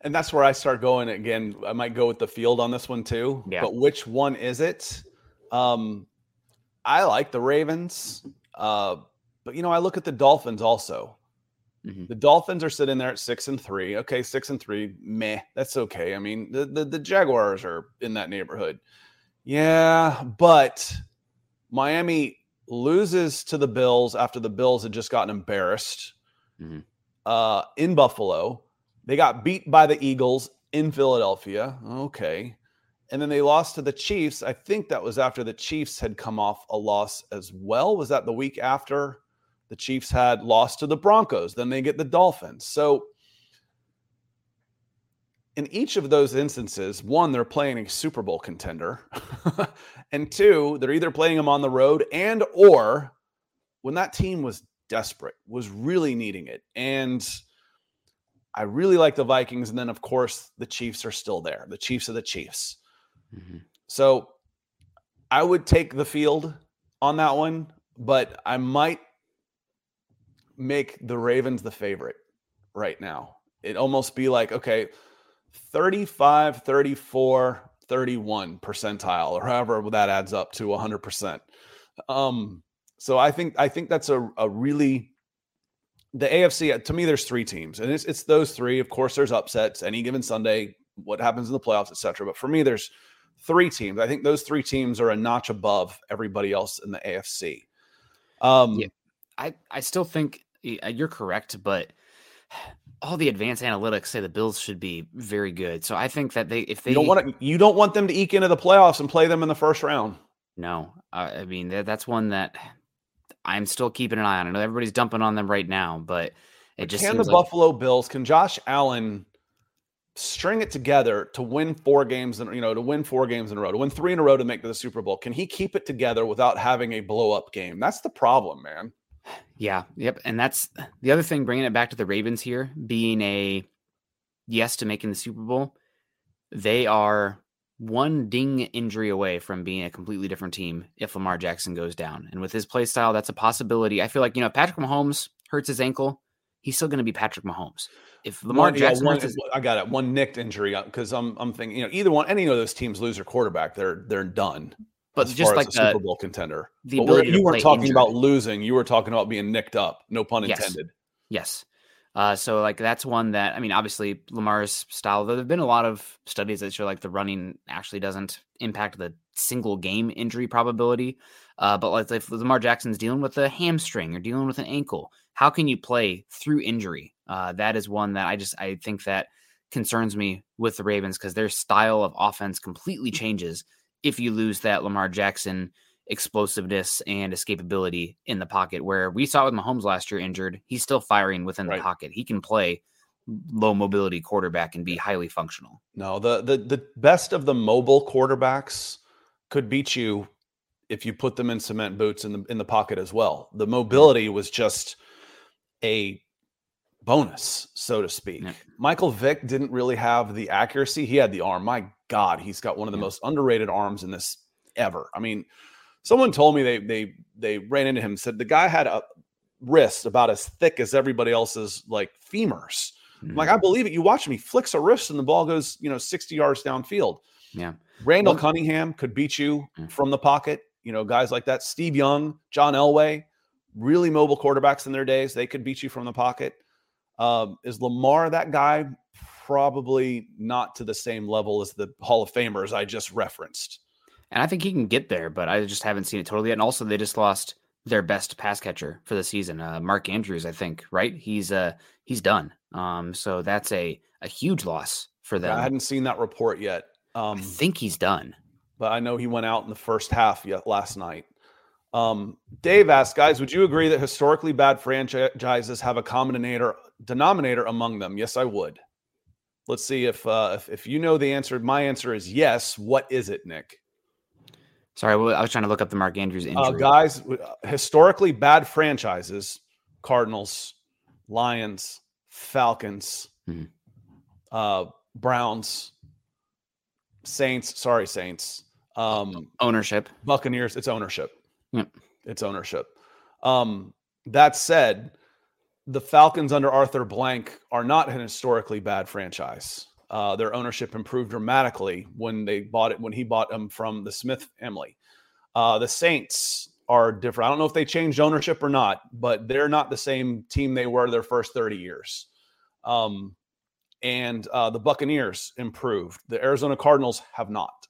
And that's where I start going again. I might go with the field on this one too. Yeah. But which one is it? Um, I like the Ravens. Uh, but you know, I look at the Dolphins also. Mm-hmm. The Dolphins are sitting there at six and three. Okay, six and three, meh, that's okay. I mean, the, the, the Jaguars are in that neighborhood. Yeah, but Miami loses to the Bills after the Bills had just gotten embarrassed mm-hmm. uh, in Buffalo. They got beat by the Eagles in Philadelphia. Okay. And then they lost to the Chiefs. I think that was after the Chiefs had come off a loss as well. Was that the week after? The Chiefs had lost to the Broncos. Then they get the Dolphins. So in each of those instances, one, they're playing a Super Bowl contender. and two, they're either playing them on the road and or when that team was desperate, was really needing it. And I really like the Vikings. And then, of course, the Chiefs are still there. The Chiefs are the Chiefs. Mm-hmm. So I would take the field on that one, but I might make the Ravens the favorite right now. It almost be like, okay, 35, 34, 31 percentile, or however that adds up to 100%. Um, so I think I think that's a, a really the AFC to me there's three teams and it's it's those three. Of course there's upsets any given Sunday, what happens in the playoffs, etc. But for me there's three teams. I think those three teams are a notch above everybody else in the AFC. Um yeah. I I still think you're correct, but all the advanced analytics say the Bills should be very good. So I think that they if they you don't want to, you don't want them to eke into the playoffs and play them in the first round. No, uh, I mean that's one that I'm still keeping an eye on. I know everybody's dumping on them right now, but it just can the like... Buffalo Bills can Josh Allen string it together to win four games and you know to win four games in a row to win three in a row to make the Super Bowl. Can he keep it together without having a blow up game? That's the problem, man. Yeah. Yep. And that's the other thing, bringing it back to the Ravens here, being a yes to making the Super Bowl. they are one ding injury away from being a completely different team if Lamar Jackson goes down. And with his play style, that's a possibility. I feel like, you know, Patrick Mahomes hurts his ankle, he's still going to be Patrick Mahomes. If Lamar one, Jackson yeah, one, his, I got it. One nicked injury because uh, I'm I'm thinking, you know, either one, any of those teams lose their quarterback, they're they're done. But just like a the, Super Bowl contender, the ability you weren't talking injured. about losing. You were talking about being nicked up. No pun Yes. intended. Yes. Uh, so like that's one that I mean, obviously Lamar's style. Though there've been a lot of studies that show like the running actually doesn't impact the single game injury probability. Uh, but like if Lamar Jackson's dealing with a hamstring or dealing with an ankle, how can you play through injury? Uh, that is one that I just I think that concerns me with the Ravens because their style of offense completely changes if you lose that Lamar Jackson explosiveness and escapability in the pocket. Where we saw with Mahomes last year injured, he's still firing within Right. the pocket. He can play low mobility quarterback and be highly functional. No, the the the best of the mobile quarterbacks could beat you if you put them in cement boots in the in the pocket as well. The mobility was just a bonus, so to speak. Yeah. Michael Vick didn't really have the accuracy. He had the arm. My God, he's got one of the Yeah. most underrated arms in this ever. I mean, someone told me they they they ran into him said the guy had a wrist about as thick as everybody else's like femurs. I'm like, I believe it. You watch him, he flicks a wrist and the ball goes, you know, 60 yards downfield. Yeah. Randall One- Cunningham could beat you Mm. from the pocket. You know, guys like that. Steve Young, John Elway, really mobile quarterbacks in their days. They could beat you from the pocket. Um, is Lamar that guy? Probably not to the same level as the Hall of Famers I just referenced. And I think he can get there, but I just haven't seen it totally yet. And also, they just lost their best pass catcher for the season, uh, Mark Andrews. I think right. He's uh he's done. Um, so that's a a huge loss for them. I hadn't seen that report yet. I Um, think he's done. but I know he went out in the first half yet last night. Um, Dave asked, guys, would you agree that historically bad franchises have a common denominator, denominator among them? Yes, I would. Let's see if, uh, if if you know the answer. My answer is yes. What is it, Nick? Sorry, I was trying to look up the Mark Andrews injury. Uh, guys, uh, historically bad franchises: Cardinals, Lions, Falcons, Mhm. uh, Browns, Saints. Sorry, Saints. Um, Ownership. Buccaneers, it's ownership. Yep. It's ownership. Um, that said, the Falcons under Arthur Blank are not an historically bad franchise. Uh, their ownership improved dramatically when they bought it when he bought them from the Smith family. Uh, the Saints are different. I don't know if they changed ownership or not, but they're not the same team they were their first 30 years. Um, and uh, the Buccaneers improved. The Arizona Cardinals have not.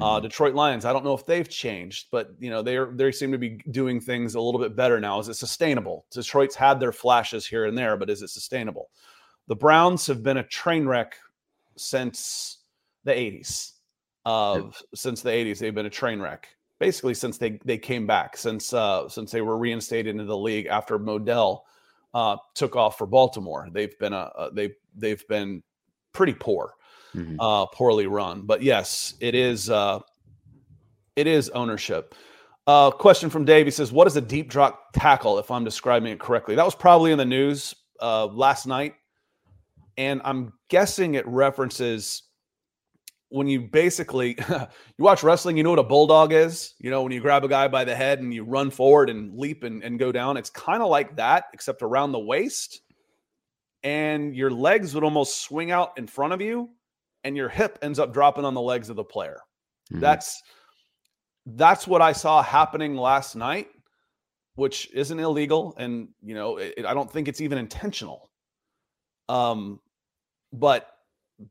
Uh, Mhm. Detroit Lions, I don't know if they've changed, but you know they are they seem to be doing things a little bit better now. Is it sustainable? Detroit's had their flashes here and there, but is it sustainable? The Browns have been a train wreck since the 80s. Of since the 80s, they've been a train wreck. Basically, since they they came back, since uh, since they were reinstated into the league after Modell uh, took off for Baltimore, they've been a, a they they've been pretty poor Mhm. uh, poorly run. But yes, it is. Uh, it is ownership. Uh, question from Dave. He says, "What is a deep drop tackle?" If I'm describing it correctly, that was probably in the news uh, last night, and I'm guessing it references when you basically you watch wrestling. You know what a bulldog is. You know when you grab a guy by the head and you run forward and leap and, and go down. It's kind of like that, except around the waist, and your legs would almost swing out in front of you and your hip ends up dropping on the legs of the player. Mhm. That's that's what I saw happening last night, which isn't illegal, and you know it, I don't think it's even intentional. Um, but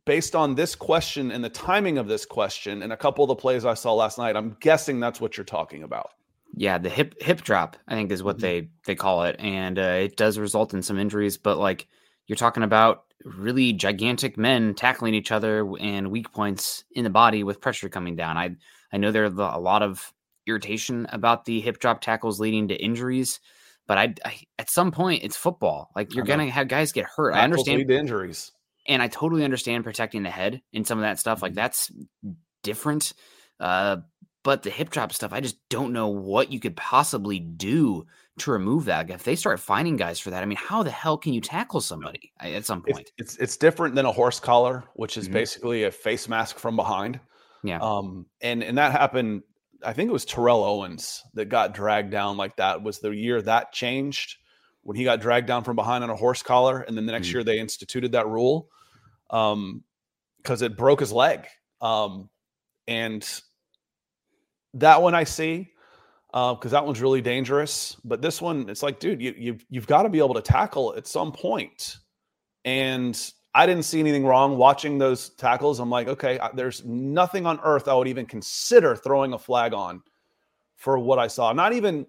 based on this question and the timing of this question and a couple of the plays I saw last night, I'm guessing that's what you're talking about. Yeah, the hip hip drop, I think, is what Mhm. they they call it, and uh, it does result in some injuries. But like you're talking about, really gigantic men tackling each other and weak points in the body with pressure coming down. I I know there's a lot of irritation about the hip drop tackles leading to injuries, but I, I at some point it's football. Like you're gonna have guys get hurt. I understand injuries. and I totally understand protecting the head and some of that stuff. Like Mhm. that's different. Uh, but the hip drop stuff, I just don't know what you could possibly do to remove that. If they start finding guys for that, I mean, how the hell can you tackle somebody at some point? It's it's, it's different than a horse collar, which is Mhm. basically a face mask from behind. Yeah. Um, and and that happened. I think it was Terrell Owens that got dragged down like that. Was the year that changed when he got dragged down from behind on a horse collar, and then the next Mhm. year they instituted that rule, um, because it broke his leg. Um, and that one I see, Uh, because that one's really dangerous. But this one, it's like, dude, you you you've got to be able to tackle at some point. And I didn't see anything wrong watching those tackles. I'm like, okay, there's nothing on earth I would even consider throwing a flag on for what I saw. Not even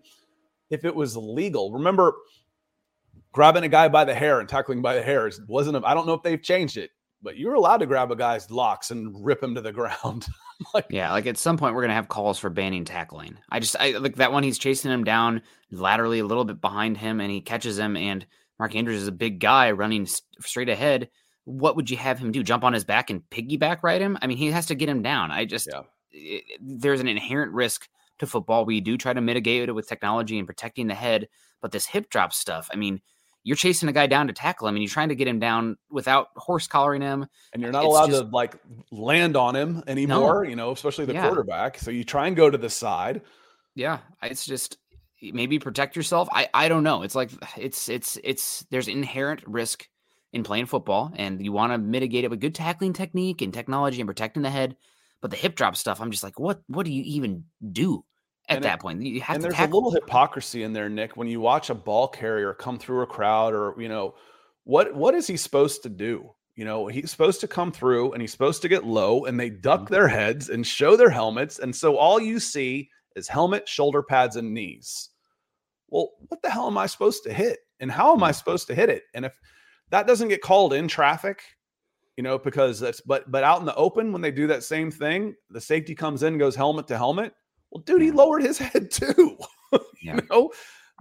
if it was legal. Remember, grabbing a guy by the hair and tackling by the hair is- wasn't. I don't know if they've changed it, but you're allowed to grab a guy's locks and rip him to the ground. like, Yeah, like at some point we're gonna have calls for banning tackling. I just I like that one. He's chasing him down laterally a little bit behind him, and he catches him. And Mark Andrews is a big guy running straight ahead. What would you have him do? Jump on his back and piggyback ride him? I mean, he has to get him down. I just Yeah. it- there's an inherent risk to football. We do try to mitigate it with technology and protecting the head, but this hip drop stuff. I mean. You're chasing a guy down to tackle him, and you're trying to get him down without horse collaring him. and you're not It's allowed just- to like land on him anymore. You know, especially the Yeah. quarterback. So you try and go to the side. Yeah, it's just maybe protect yourself. I I don't know. It's like it's it's it's there's inherent risk in playing football, and you want to mitigate it with good tackling technique and technology and protecting the head. But the hip drop stuff, I'm just like, what what do you even do at And it- that point? You have and to there's tackle. a little hypocrisy in there, Nick, when you watch a ball carrier come through a crowd or, you know, what what is he supposed to do? You know, he's supposed to come through and he's supposed to get low and they duck Mm-hmm. their heads and show their helmets. And so all you see is helmet, shoulder pads, and knees. Well, what the hell am I supposed to hit? And how am I supposed to hit it? And if that doesn't get called in traffic, you know, because that's but but out in the open when they do that same thing, the safety comes in, goes helmet to helmet. Well, dude, he lowered his head too. Yeah. You know,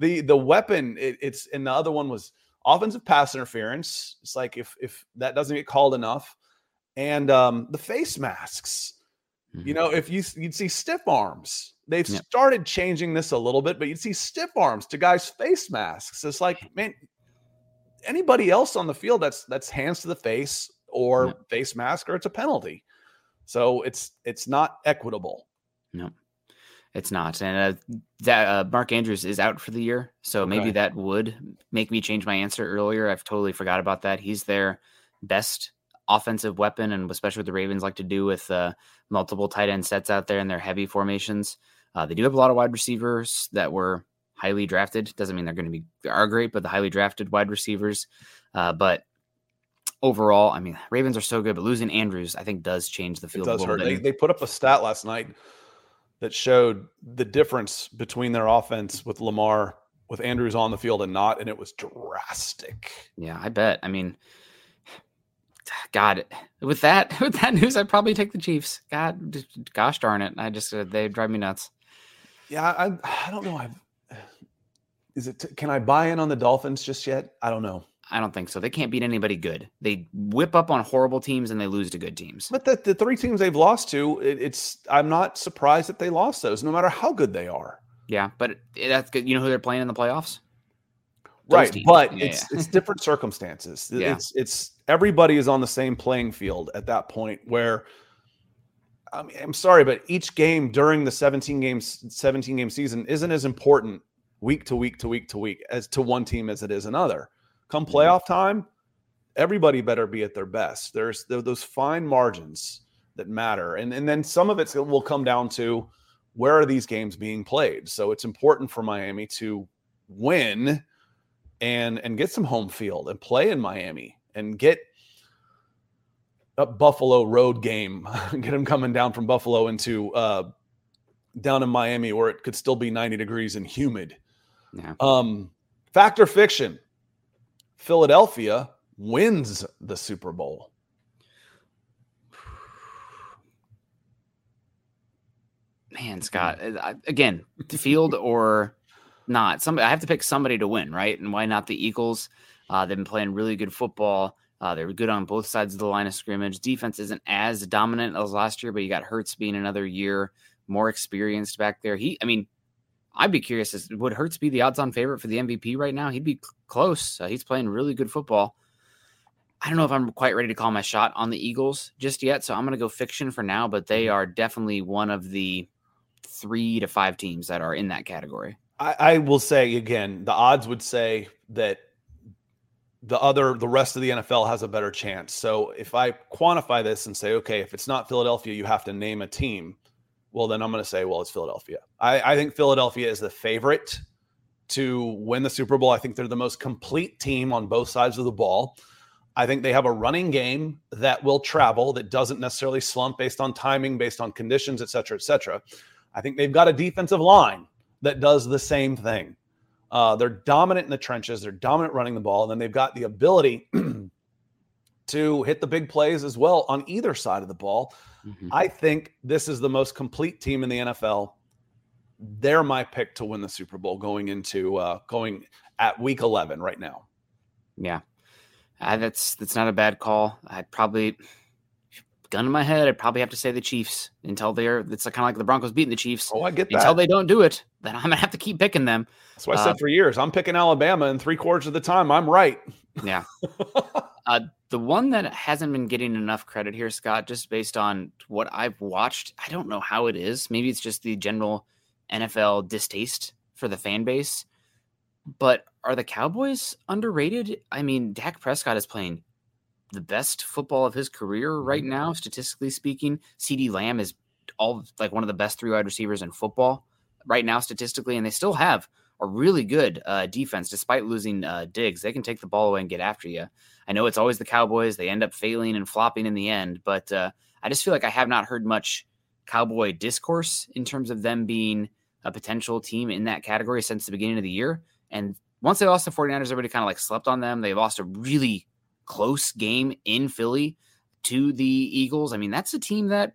the the weapon it, it's and the other one was offensive pass interference. It's like if if that doesn't get called enough, and um the face masks. You Mhm. know, if you you'd see stiff arms. They've Yep. started changing this a little bit, but you'd see stiff arms to guys' face masks. It's like, man, anybody else on the field that's that's hands to the face or Yep. face mask, or it's a penalty. So it's it's not equitable. It's not, and uh, that uh, Mark Andrews is out for the year, so maybe that would make me change my answer earlier. I've totally forgot about that. He's their best offensive weapon, and especially what the Ravens like to do with uh, multiple tight end sets out there in their heavy formations. Uh, they do have a lot of wide receivers that were highly drafted. Doesn't mean they're going to be are great, but the highly drafted wide receivers. Uh, but overall, I mean, Ravens are so good, but losing Andrews, I think, does change the It field a does hurt. They, they put up a stat last night that showed the difference between their offense with Lamar, with Andrews on the field and not, and it was drastic. Yeah, I bet. I mean, God, with that with that news, I'd probably take the Chiefs. God, gosh darn it! I just uh, they drive me nuts. Yeah, I I don't know. I is it can I buy in on the Dolphins just yet? I don't know. I don't think so. They can't beat anybody good. They whip up on horrible teams and they lose to good teams. But the, the three teams they've lost to, it, it's I'm not surprised that they lost those, no matter how good they are. Yeah, but it- that's good. You know who they're playing in the playoffs? Those right teams. but Yeah, it's yeah. it's different circumstances Yeah. it's it's everybody is on the same playing field at that point where I mean, I'm sorry, but each game during the 17 games 17 game season isn't as important week to week to week to week as to one team as it is another. Come playoff time, everybody better be at their best. There's there, those fine margins that matter, and and then some of it will come down to where are these games being played. So it's important for Miami to win and and get some home field and play in Miami and get a Buffalo road game, get them coming down from Buffalo into uh, down in Miami where it could still be 90 degrees and humid. Yeah. Um, fact or fiction? Philadelphia wins the Super Bowl. Man, Scott, uh, again, field or not. Somebody I have to pick somebody to win, right? And why not the Eagles? Uh, they've been playing really good football. Uh, they're good on both sides of the line of scrimmage. Defense isn't as dominant as last year, but you got Hurts being another year more experienced back there. He, I mean, I'd be curious. Is, would Hurts be the odds-on favorite for the MVP right now? He'd be close. Uh, he's playing really good football. I don't know if I'm quite ready to call my shot on the Eagles just yet, so I'm going to go fiction for now. But they are definitely one of the three to five teams that are in that category. I, I will say again, the odds would say that the other the rest of the NFL has a better chance. So if I quantify this and say, okay, if it's not Philadelphia, you have to name a team. Well, then I'm going to say, well, it's Philadelphia. I, I think Philadelphia is the favorite to win the Super Bowl. I think they're the most complete team on both sides of the ball. I think they have a running game that will travel, that doesn't necessarily slump based on timing, based on conditions, et cetera, et cetera. I think they've got a defensive line that does the same thing. Uh, they're dominant in the trenches. They're dominant running the ball, and then they've got the ability to hit the big plays as well on either side of the ball. Mm-hmm. I think this is the most complete team in the NFL. They're my pick to win the Super Bowl going into uh, going at Week 11 right now. Yeah, uh, that's that's not a bad call. I'd probably gun in my head, I'd probably have to say the Chiefs until they're. It's kind of like the Broncos beating the Chiefs. Oh, I get that. Until they don't do it, then I'm gonna have to keep picking them. That's what I said uh, for years. I'm picking Alabama, and three quarters of the time, I'm right. Yeah. uh, the one that hasn't been getting enough credit here, Scott, just based on what I've watched, I don't know how it is. Maybe it's just the general NFL distaste for the fan base. But are the Cowboys underrated? I mean, Dak Prescott is playing the best football of his career right mm-hmm. now, statistically speaking. CeeDee Lamb is all like one of the best three wide receivers in football right now, statistically, and they still have a really good uh, defense despite losing uh, Diggs. They can take the ball away and get after you. I know it's always the Cowboys; they end up failing and flopping in the end, but uh, I just feel like I have not heard much Cowboy discourse in terms of them being a potential team in that category since the beginning of the year. And once they lost the 49ers, everybody kind of like slept on them. They lost a really close game in Philly to the Eagles. I mean, that's a team that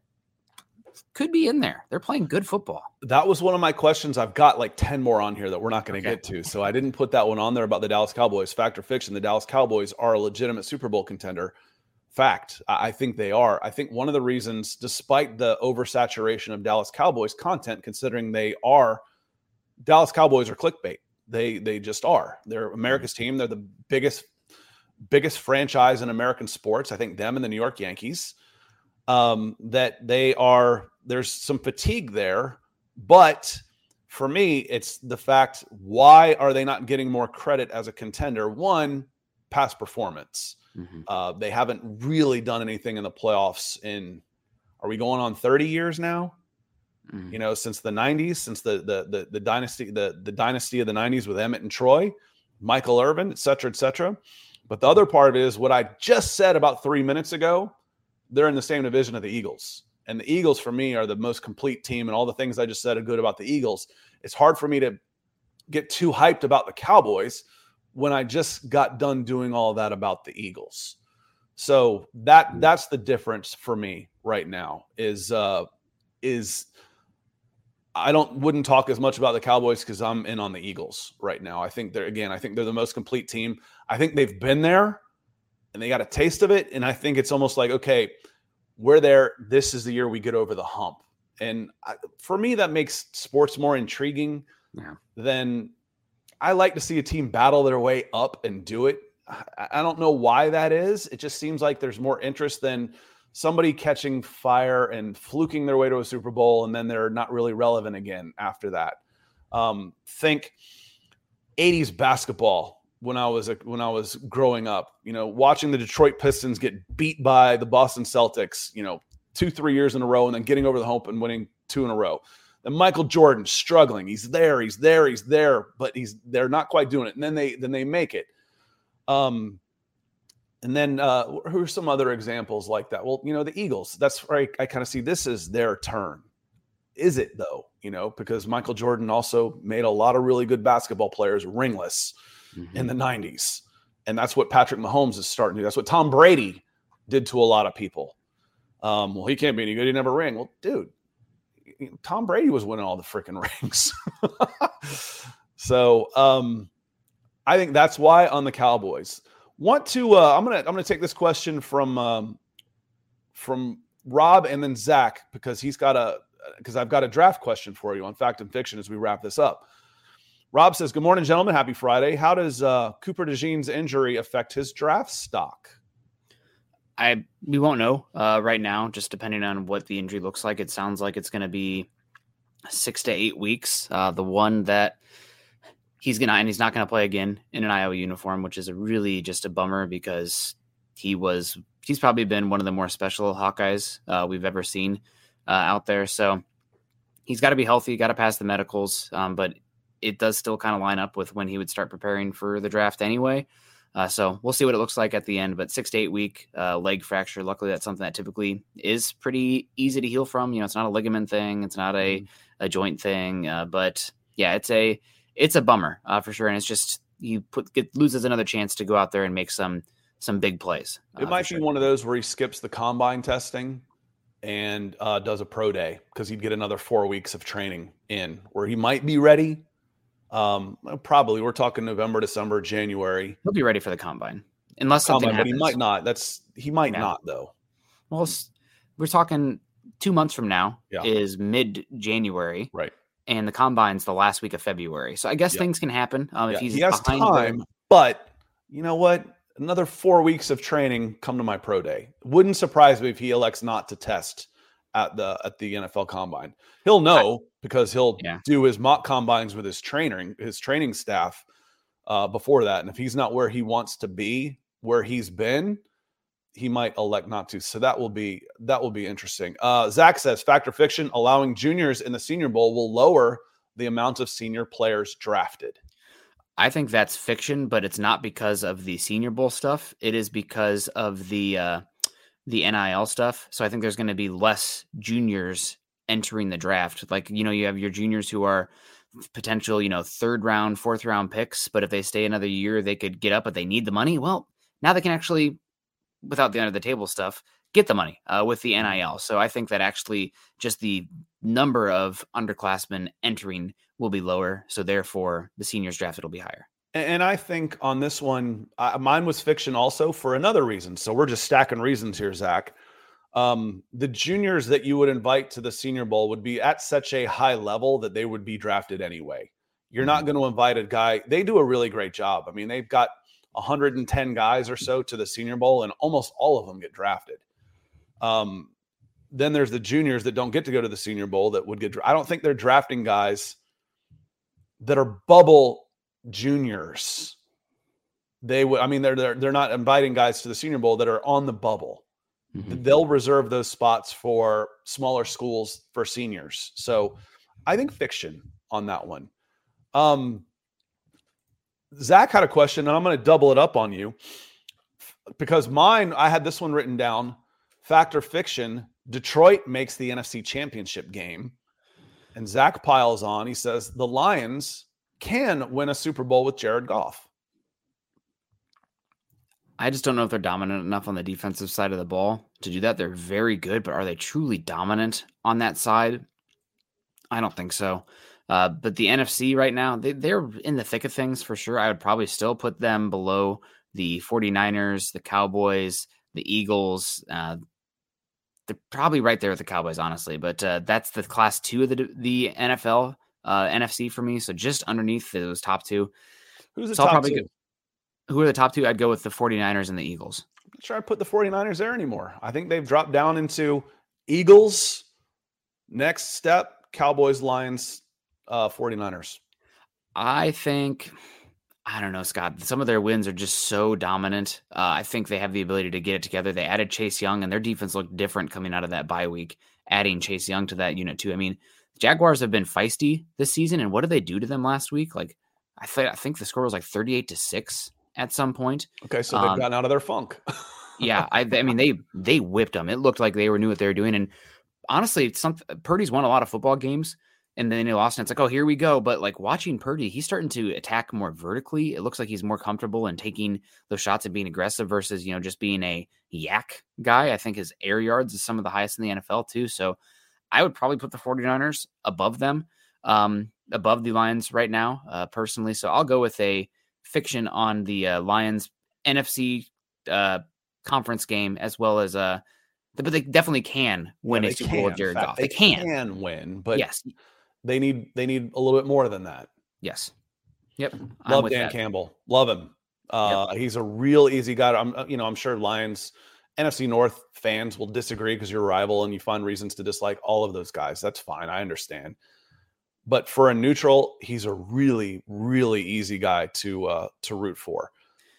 could be in there. They're playing good football. That was one of my questions. I've got like 10 more on here that we're not going to okay. get to. So I didn't put that one on there about the Dallas Cowboys. Fact or fiction, the Dallas Cowboys are a legitimate Super Bowl contender. Fact, I think they are. I think one of the reasons, despite the oversaturation of Dallas Cowboys content, considering they are Dallas Cowboys are clickbait. They they just are. They're America's team. They're the biggest biggest franchise in American sports. I think them and the New York Yankees. Um, that they are there's some fatigue there, but for me, it's the fact why are they not getting more credit as a contender? One, past performance. Mm-hmm. Uh, they haven't really done anything in the playoffs in. Are we going on 30 years now? Mm-hmm. You know, since the 90s, since the the the, the dynasty the the dynasty of the 90s with Emmitt and Troy, Michael Irvin, et cetera, et cetera. But the other part is what I just said about three minutes ago. They're in the same division of the Eagles. And the Eagles, for me, are the most complete team. And all the things I just said are good about the Eagles. It's hard for me to get too hyped about the Cowboys when I just got done doing all that about the Eagles. So that hmm. that's the difference for me right now is uh is I don't wouldn't talk as much about the Cowboys because I'm in on the Eagles right now. I think they're again, I think they're the most complete team. I think they've been there and they got a taste of it. And I think it's almost like, okay, we're there. This is the year we get over the hump. And I, for me, that makes sports more intriguing yeah. than I like to see a team battle their way up and do it. I, I don't know why that is. It just seems like there's more interest than somebody catching fire and fluking their way to a Super Bowl, and then they're not really relevant again after that. Um, think 80s basketball when I was a, when I was growing up. You know, watching the Detroit Pistons get beat by the Boston Celtics. You know, two three years in a row, and then getting over the hump and winning two in a row. Then Michael Jordan struggling. He's there, he's there, he's there, but he's they're not quite doing it. And then they then they make it. Um, and then uh, who are some other examples like that? Well, you know, the Eagles. That's right. I kind of see this as their turn. Is it though? You know, because Michael Jordan also made a lot of really good basketball players ringless mm-hmm. in the '90s, and that's what Patrick Mahomes is starting to do. That's what Tom Brady did to a lot of people. Um, well, he can't be any good. He never ring. Well, dude, Tom Brady was winning all the freaking rings. so um, I think that's why on the Cowboys Want to? Uh, I'm gonna I'm gonna take this question from um, from Rob and then Zach because he's got a because I've got a draft question for you on fact and fiction as we wrap this up. Rob says, "Good morning, gentlemen. Happy Friday. How does uh, Cooper DeJean's injury affect his draft stock?" I we won't know uh, right now, just depending on what the injury looks like. It sounds like it's going to be six to eight weeks. Uh, the one that he's gonna and he's not gonna play again in an Iowa uniform, which is really just a bummer because he was he's probably been one of the more special Hawkeyes uh, we've ever seen uh, out there. So he's got to be healthy, got to pass the medicals, um, but it does still kind of line up with when he would start preparing for the draft anyway. Uh, so we'll see what it looks like at the end. But six to eight week uh, leg fracture. Luckily, that's something that typically is pretty easy to heal from. You know, it's not a ligament thing. It's not a, mm-hmm. a joint thing. Uh, but yeah, it's a it's a bummer uh, for sure. And it's just he put get, loses another chance to go out there and make some some big plays. it uh, might be sure. one of those where he skips the combine testing and uh, does a pro day because he'd get another four weeks of training in where he might be ready. Um, probably we're talking November, December, January. He'll be ready for the combine unless something happens. But he might not. That's he might yeah. not though. Well, we're talking two months from now yeah. is mid January, right? And the combine's the last week of February, so I guess things can happen. Um, if he's he has time, the... but you know what? Another four weeks of training. Come to my pro day. Wouldn't surprise me if he elects not to test at the at the NFL Combine. He'll know because he'll yeah. do his mock combines with his training his training staff uh, before that. And if he's not where he wants to be, where he's been, he might elect not to. So that will be that will be interesting. Uh, Zach says factor fiction allowing juniors in the Senior Bowl will lower the amount of senior players drafted. I think that's fiction, but it's not because of the Senior Bowl stuff. It is because of the uh, the NIL stuff. So I think there's going to be less juniors entering the draft. Like, you know, you have your juniors who are potential, you know, third round, fourth round picks, but if they stay another year, they could get up, but they need the money. Well, now they can actually, without the under the table stuff, get the money uh, with the mm-hmm. NIL. So I think that actually just the number of underclassmen entering will be lower. So therefore, the seniors drafted will be higher. And I think on this one, uh, mine was fiction also for another reason. So we're just stacking reasons here, Zach. Um, the juniors that you would invite to the Senior Bowl would be at such a high level that they would be drafted anyway. You're not mm-hmm. going to invite a guy. They do a really great job. I mean, they've got 110 guys or so to the Senior Bowl, and almost all of them get drafted. Um, then there's the juniors that don't get to go to the Senior Bowl that would get. I don't think they're drafting guys that are bubble juniors. They would. I mean, they're they're they're not inviting guys to the Senior Bowl that are on the bubble. Mm-hmm. They'll reserve those spots for smaller schools for seniors. So, I think fiction on that one. Um, Zach had a question, and I'm going to double it up on you because mine. I had this one written down. Fact or fiction? Detroit makes the NFC Championship game, and Zach piles on. He says the Lions can win a Super Bowl with Jared Goff. I just don't know if they're dominant enough on the defensive side of the ball to do that. They're very good, but are they truly dominant on that side? I don't think so. Uh, but the NFC right now, they, they're in the thick of things for sure. I would probably still put them below the 49ers, the Cowboys, the Eagles. Uh, they're probably right there with the Cowboys, honestly. But uh, that's the class two of the the NFL uh, NFC for me. So just underneath those top two. Who's the so top two? Who are the top two? I'd go with the 49ers and the Eagles. I'm not sure I put the 49ers there anymore. I think they've dropped down into Eagles, next step, Cowboys, Lions, uh, 49ers. I think I don't know, Scott. Some of their wins are just so dominant. Uh, I think they have the ability to get it together. They added Chase Young, and their defense looked different coming out of that bye week. Adding Chase Young to that unit too. I mean, Jaguars have been feisty this season, and what did they do to them last week? Like, I think I think the score was like thirty-eight to six at some point. Okay, so they've um, gotten out of their funk. yeah, I, I mean they they whipped them. It looked like they were knew what they were doing, and honestly, some Purdy's won a lot of football games, and then he lost, and it's like, oh, here we go. But like watching Purdy, he's starting to attack more vertically. It looks like he's more comfortable in taking those shots and being aggressive versus you know just being a yak guy. I think his air yards is some of the highest in the NFL too. So I would probably put the 49ers above them, um, above the Lions right now, uh, personally. So I'll go with a fiction on the uh, Lions NFC uh, conference game as well as uh, but they definitely can win Yeah, a they Super Bowl with can. Jared Goff. They, can. win, but yes, they need they need a little bit more than that. yes, yep. I'm Love Dan that. Campbell. Love him. Uh, He's a real easy guy. I'm, uh, you know, I'm sure Lions, NFC North fans will disagree because you're a rival and you find reasons to dislike all of those guys. That's fine. I understand. But for a neutral, he's a really, really easy guy to uh, to root for.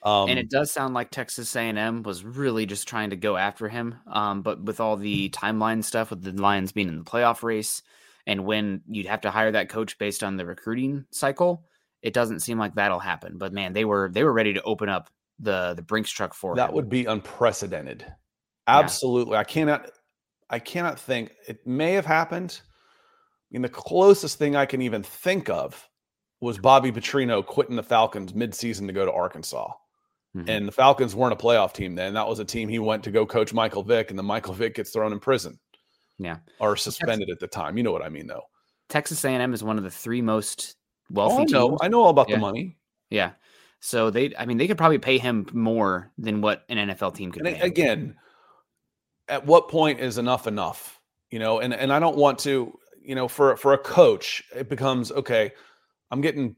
Um, and it does sound like Texas A&M was really just trying to go after him. Um, but with all the timeline stuff, with the Lions being in the playoff race, and when you'd have to hire that coach based on the recruiting cycle, it doesn't seem like that'll happen. But man, they were they were ready to open up the the Brinks truck for that him. would be unprecedented. Absolutely. I cannot I cannot think it may have happened. Mean, the closest thing I can even think of was Bobby Petrino quitting the Falcons midseason to go to Arkansas. Mhm. And the Falcons weren't a playoff team then. That was a team he went to go coach Michael Vick, and then Michael Vick gets thrown in prison. Yeah. Or suspended at the time. You know what I mean, though. Texas A&M is one of the three most Oh, wealthy I know. teams. I know all about Yeah. the money. Yeah. So they, I mean, they could probably pay him more than what an NFL team could And pay. a- him. again, at what point is enough enough? You know, and and I don't want to, you know, for for a coach, it becomes okay. I'm getting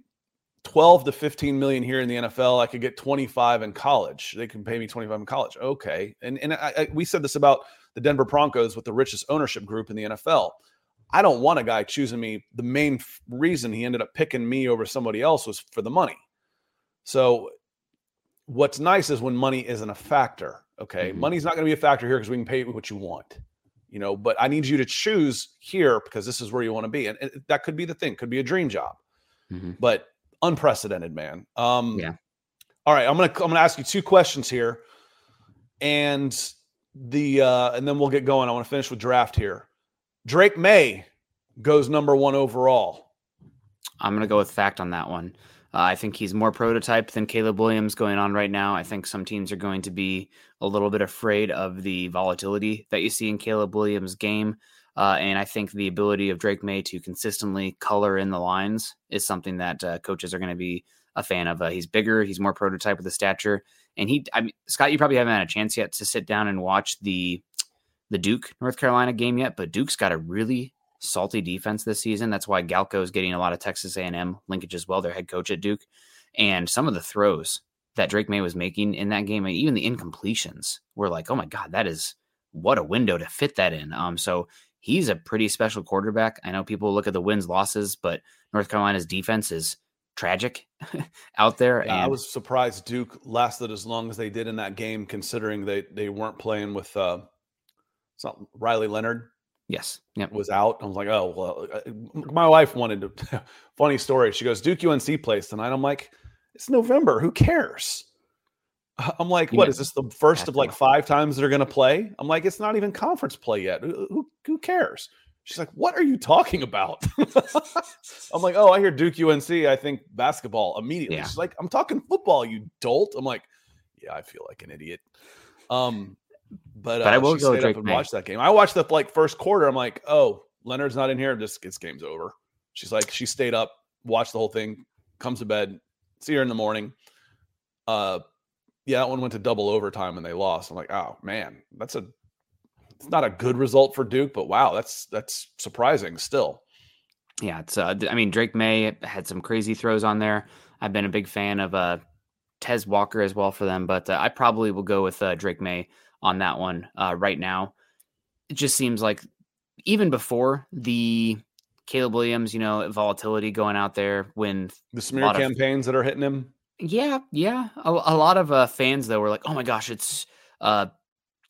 12 to 15 million here in the NFL. I could get 25 in college. They can pay me 25 in college. Okay, and and I, I, we said this about the Denver Broncos with the richest ownership group in the NFL. I don't want a guy choosing me. The main reason he ended up picking me over somebody else was for the money. So, what's nice is when money isn't a factor. Okay, Mhm. money's not going to be a factor here because we can pay what you want. You know, but I need you to choose here because this is where you want to be, and, and that could be the thing. Could be a dream job, Mhm. but unprecedented, man. Um, Yeah. All right, I'm gonna I'm gonna ask you two questions here, and the uh, and then we'll get going. I want to finish with draft here. Drake Maye goes number one overall. I'm going to go with fact on that one. Uh, I think he's more prototype than Caleb Williams going on right now. I think some teams are going to be a little bit afraid of the volatility that you see in Caleb Williams' game. Uh, and I think the ability of Drake Maye to consistently color in the lines is something that uh, coaches are going to be a fan of. Uh, he's bigger, he's more prototype with the stature, and he. I mean, Scott, you probably haven't had a chance yet to sit down and watch the the Duke North Carolina game yet, but Duke's got a really salty defense this season. That's why Elko is getting a lot of Texas A&M linkage as well. Their head coach at Duke, and some of the throws that Drake Maye was making in that game, and even the incompletions, were like, oh my god, that is what a window to fit that in. Um, so he's a pretty special quarterback. I know people look at the wins losses, but North Carolina's defense is tragic out there. Yeah, I was surprised Duke lasted as long as they did in that game, considering they they weren't playing with uh, it's not Riley Leonard yes, yep. was out. I was like, oh well. uh, My wife wanted to. funny story. She goes, Duke UNC plays tonight. I'm like, it's November. Who cares? I'm like, You what is this the first of like five times they're going to play? I'm like, it's not even conference play yet. Who, who, who cares? She's like, what are you talking about? I'm like, oh, I hear Duke UNC. I think basketball immediately. Yeah. She's like, I'm talking football, you dolt. I'm like, yeah, I feel like an idiot. Um, but, But I uh, will go Drake up and May. watched that game. I watched the like first quarter. I'm like, oh, Leonard's not in here. This this game's over. She's like, she stayed up, watched the whole thing, comes to bed, see her in the morning. Uh, yeah, that one went to double overtime and they lost. I'm like, oh man, that's a it's not a good result for Duke, but wow, that's that's surprising still. Yeah, it's. Uh, I mean, Drake Maye had some crazy throws on there. I've been a big fan of uh, Tez Walker as well for them, but uh, I probably will go with uh, Drake Maye on that one uh, right now. It just seems like even before the Caleb Williams, you know, volatility going out there when The smear lot of- campaigns that are hitting him. yeah, yeah. A, a lot of uh, fans though were like, "Oh my gosh, it's uh,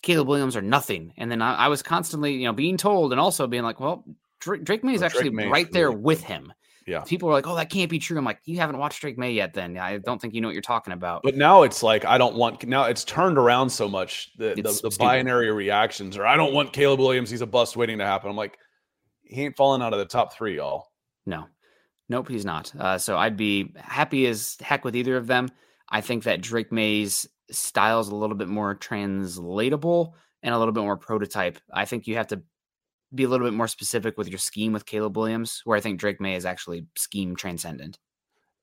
Caleb Williams or nothing." And then I, I was constantly, you know, being told and also being like, "Well, Drake, Drake Maye is actually May right there with him." Yeah. People were like, "Oh, that can't be true." I'm like, "You haven't watched Drake Maye yet, then I don't think you know what you're talking about." But now it's like I don't want now it's turned around so much the the, the binary reactions or I don't want Caleb Williams, he's a bust waiting to happen. I'm like, he ain't falling out of the top three, y'all. No, nope, he's not. Uh, so I'd be happy as heck with either of them. I think that Drake Maye's style is a little bit more translatable and a little bit more prototype. I think you have to be a little bit more specific with your scheme with Caleb Williams, where I think Drake Maye is actually scheme transcendent.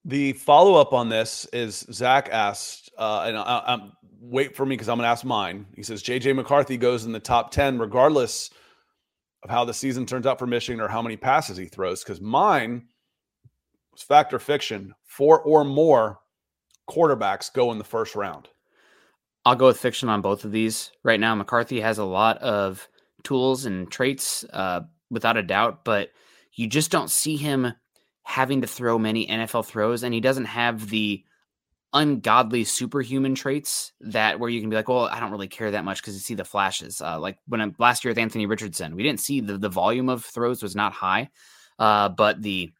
The follow up on this is Zach asked, uh, and I, I'm wait for me because I'm going to ask mine. He says JJ McCarthy goes in the top 10 regardless of how the season turns out for Michigan or how many passes he throws. Because mine was factor fiction. Four or more quarterbacks go in the first round. I'll go with fiction on both of these right now. McCarthy has a lot of tools and traits, uh, without a doubt, but you just don't see him having to throw many NFL throws, and he doesn't have the ungodly superhuman traits that where you can be like, well, I don't really care that much because you see the flashes. Uh, like when I'm last year with Anthony Richardson, we didn't see the the volume of throws was not high, uh, but the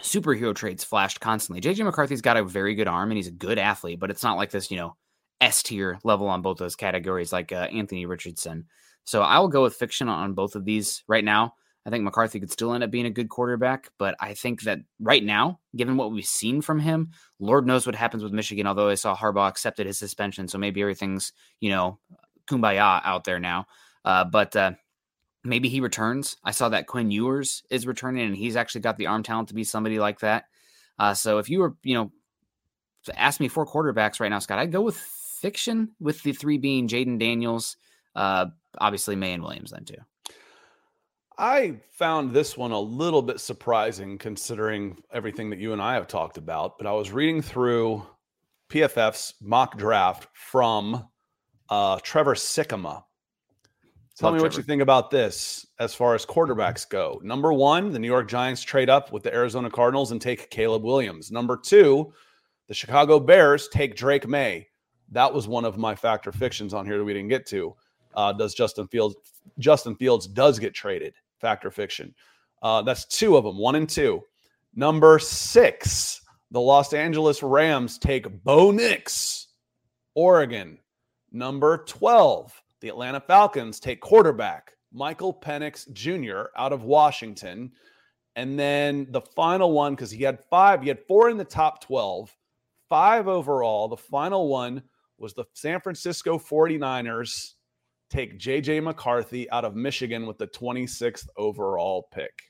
superhero traits flashed constantly. JJ McCarthy's got a very good arm and he's a good athlete, but it's not like this, you know, S tier level on both those categories like uh, Anthony Richardson. So I will go with fiction on both of these right now. I think McCarthy could still end up being a good quarterback, but I think that right now, given what we've seen from him, Lord knows what happens with Michigan. Although I saw Harbaugh accepted his suspension, so maybe everything's you know kumbaya out there now. Uh, but uh, maybe he returns. I saw that Quinn Ewers is returning, and he's actually got the arm talent to be somebody like that. Uh, so if you were, you know, ask me four quarterbacks right now, Scott, I'd go with fiction, with the three being Jayden Daniels, uh, obviously Maye and Williams, then too. I found this one a little bit surprising considering everything that you and I have talked about. But I was reading through PFF's mock draft from uh, Trevor Sikkema Tell Love me Trevor. what you think about this as far as quarterbacks go. Number one, the New York Giants trade up with the Arizona Cardinals and take Caleb Williams. Number two, the Chicago Bears take Drake Maye. That was one of my factor fictions on here that we didn't get to. Uh, does Justin Fields? Justin Fields does get traded. Factor fiction. Uh, that's two of them. One and two. Number six, the Los Angeles Rams take Bo Nix, Oregon. Number twelve, the Atlanta Falcons take quarterback Michael Penix Jr. out of Washington. And then the final one, because he had five, he had four in the top 12, five overall. The final one was the San Francisco 49ers take JJ McCarthy out of Michigan with the 26th overall pick.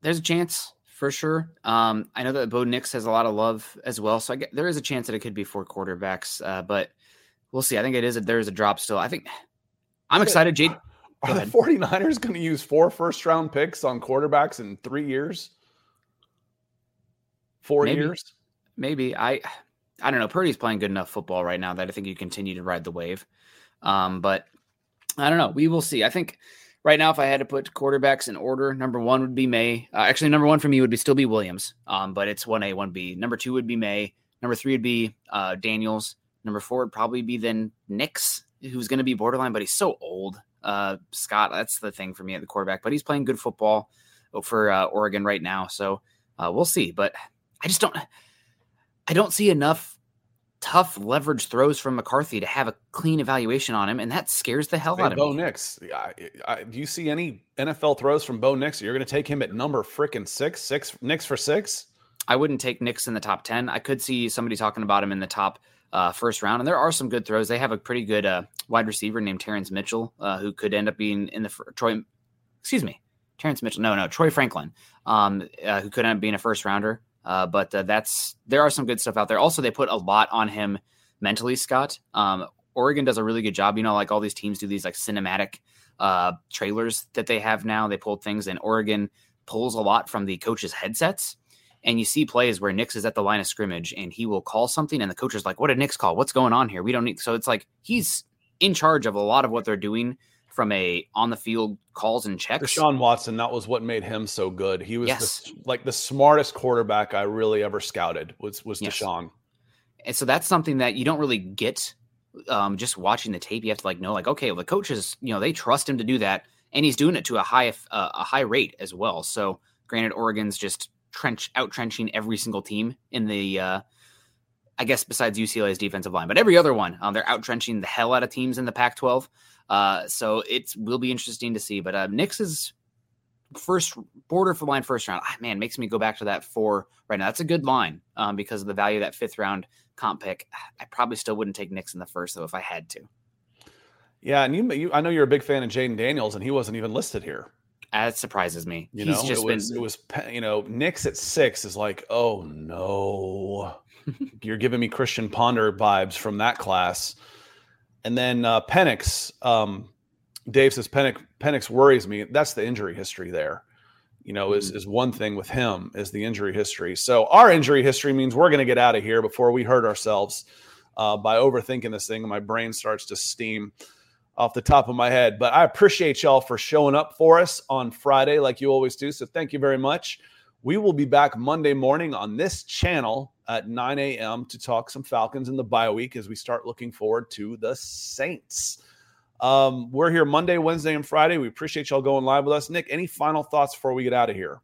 There's a chance for sure. Um, I know that Bo Nix has a lot of love as well, so I get, there is a chance that it could be four quarterbacks. Uh, but we'll see. I think it is. A, there is a drop still. I think I'm excited. Jade, are the 49ers going to use four first round picks on quarterbacks in three years? Four maybe, years? Maybe. I I don't know. Purdy's playing good enough football right now that I think you continue to ride the wave. Um, but I don't know. We will see. I think right now, if I had to put quarterbacks in order, number one would be Maye. Uh, actually, number one for me would be still be Williams. Um, but it's one A, one B. Number two would be Maye. Number three would be uh, Daniels. Number four would probably be then Nix, who's going to be borderline, but he's so old. Uh, Scott, that's the thing for me at the quarterback, but he's playing good football for uh, Oregon right now. So uh, we'll see. But I just don't, I don't see enough tough leverage throws from McCarthy to have a clean evaluation on him, and that scares the hell hey, out of Bo me. Bo Nix, I, I, do you see any NFL throws from Bo Nix? You're going to take him at number freaking six, six Nix for six. I wouldn't take Nix in the top ten. I could see somebody talking about him in the top uh, first round. And there are some good throws. They have a pretty good uh, wide receiver named Terrence Mitchell, uh, who could end up being in the Troy. Excuse me, Terrence Mitchell. No, no, Troy Franklin, um, uh, who could end up being a first rounder. Uh, but uh, that's there are some good stuff out there. Also, they put a lot on him mentally. Scott, um, Oregon does a really good job. You know, like all these teams do these like cinematic trailers that they have now. They pulled things, and Oregon pulls a lot from the coaches' headsets and you see plays where Nix is at the line of scrimmage and he will call something, and the coach is like, "What did Nix call? What's going on here? We don't need." So it's like he's in charge of a lot of what they're doing from a on the field calls and checks. Deshaun Watson, that was what made him so good. He was yes. the, like the smartest quarterback I really ever scouted was was yes. Deshaun. And so that's something that you don't really get um, just watching the tape. You have to like know like okay, well, the coaches you know they trust him to do that, and he's doing it to a high uh, a high rate as well. So granted, Oregon's just trench out trenching every single team in the uh, I guess besides UCLA's defensive line, but every other one, um, they're out trenching the hell out of teams in the Pac-12. Uh, so it will be interesting to see. But uh, Nix's first border for line first round, ah, man, makes me go back to that four right now. That's a good line um, because of the value of that fifth round comp pick. I probably still wouldn't take Nix in the first though if I had to. Yeah, and you, you I know you're a big fan of Jayden Daniels, and he wasn't even listed here. that surprises me. You He's know, just it was, been it was, you know, Nix at six is like, oh no, you're giving me Christian Ponder vibes from that class. And then uh, Penix, um, Dave says Penix, Penix worries me. That's the injury history there. You know, is, Mm. is one thing with him is the injury history. So our injury history means we're going to get out of here before we hurt ourselves uh, by overthinking this thing, and my brain starts to steam off the top of my head. But I appreciate y'all for showing up for us on Friday, like you always do. So thank you very much. We will be back Monday morning on this channel at 9 a.m. to talk some Falcons in the bye week as we start looking forward to the Saints. Um, we're here Monday, Wednesday, and Friday. We appreciate y'all going live with us. Nick, any final thoughts before we get out of here?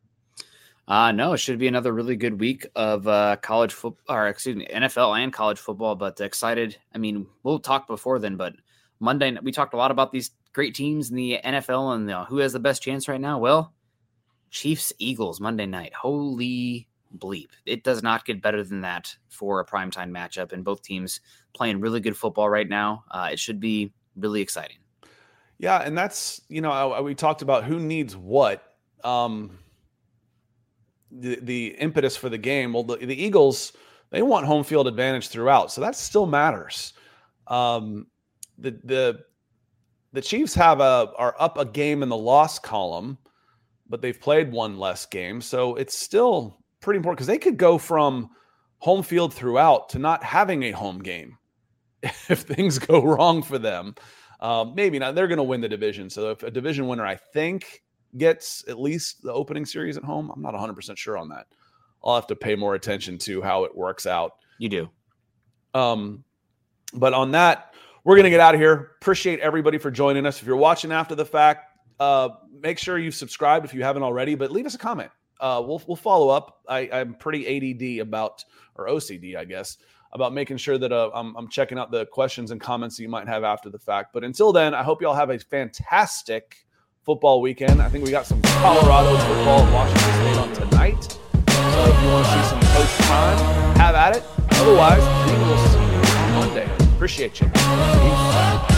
Uh, no, it should be another really good week of uh, college football, or excuse me, NFL and college football. But excited. I mean, we'll talk before then, but Monday we talked a lot about these great teams in the NFL and uh, who has the best chance right now. Well, Chiefs Eagles Monday night. Holy bleep! It does not get better than that for a primetime matchup, and both teams playing really good football right now. Uh, it should be really exciting. Yeah, and that's you know I, I- we talked about who needs what. Um, the the impetus for the game. Well, the, the Eagles they want home field advantage throughout, so that still matters. Um, the the the Chiefs have a are up a game in the loss column, but they've played one less game, so it's still pretty important because they could go from home field throughout to not having a home game if things go wrong for them. Um, maybe not. They're going to win the division. So if a division winner, I think, gets at least the opening series at home, I'm not 100% sure on that. I'll have to pay more attention to how it works out. You do. Um, but on that, we're going to get out of here. Appreciate everybody for joining us. If you're watching after the fact, uh, make sure you've subscribed if you haven't already, but leave us a comment. Uh, we'll, we'll follow up. I, I'm pretty ADD about, or OCD, I guess, about making sure that uh, I'm, I'm checking out the questions and comments that you might have after the fact. But until then, I hope you all have a fantastic football weekend. I think we got some Colorado football at Washington State on tonight. So if you want to see some Coach Prime, have at it. Otherwise, we will see you on Monday. Appreciate you.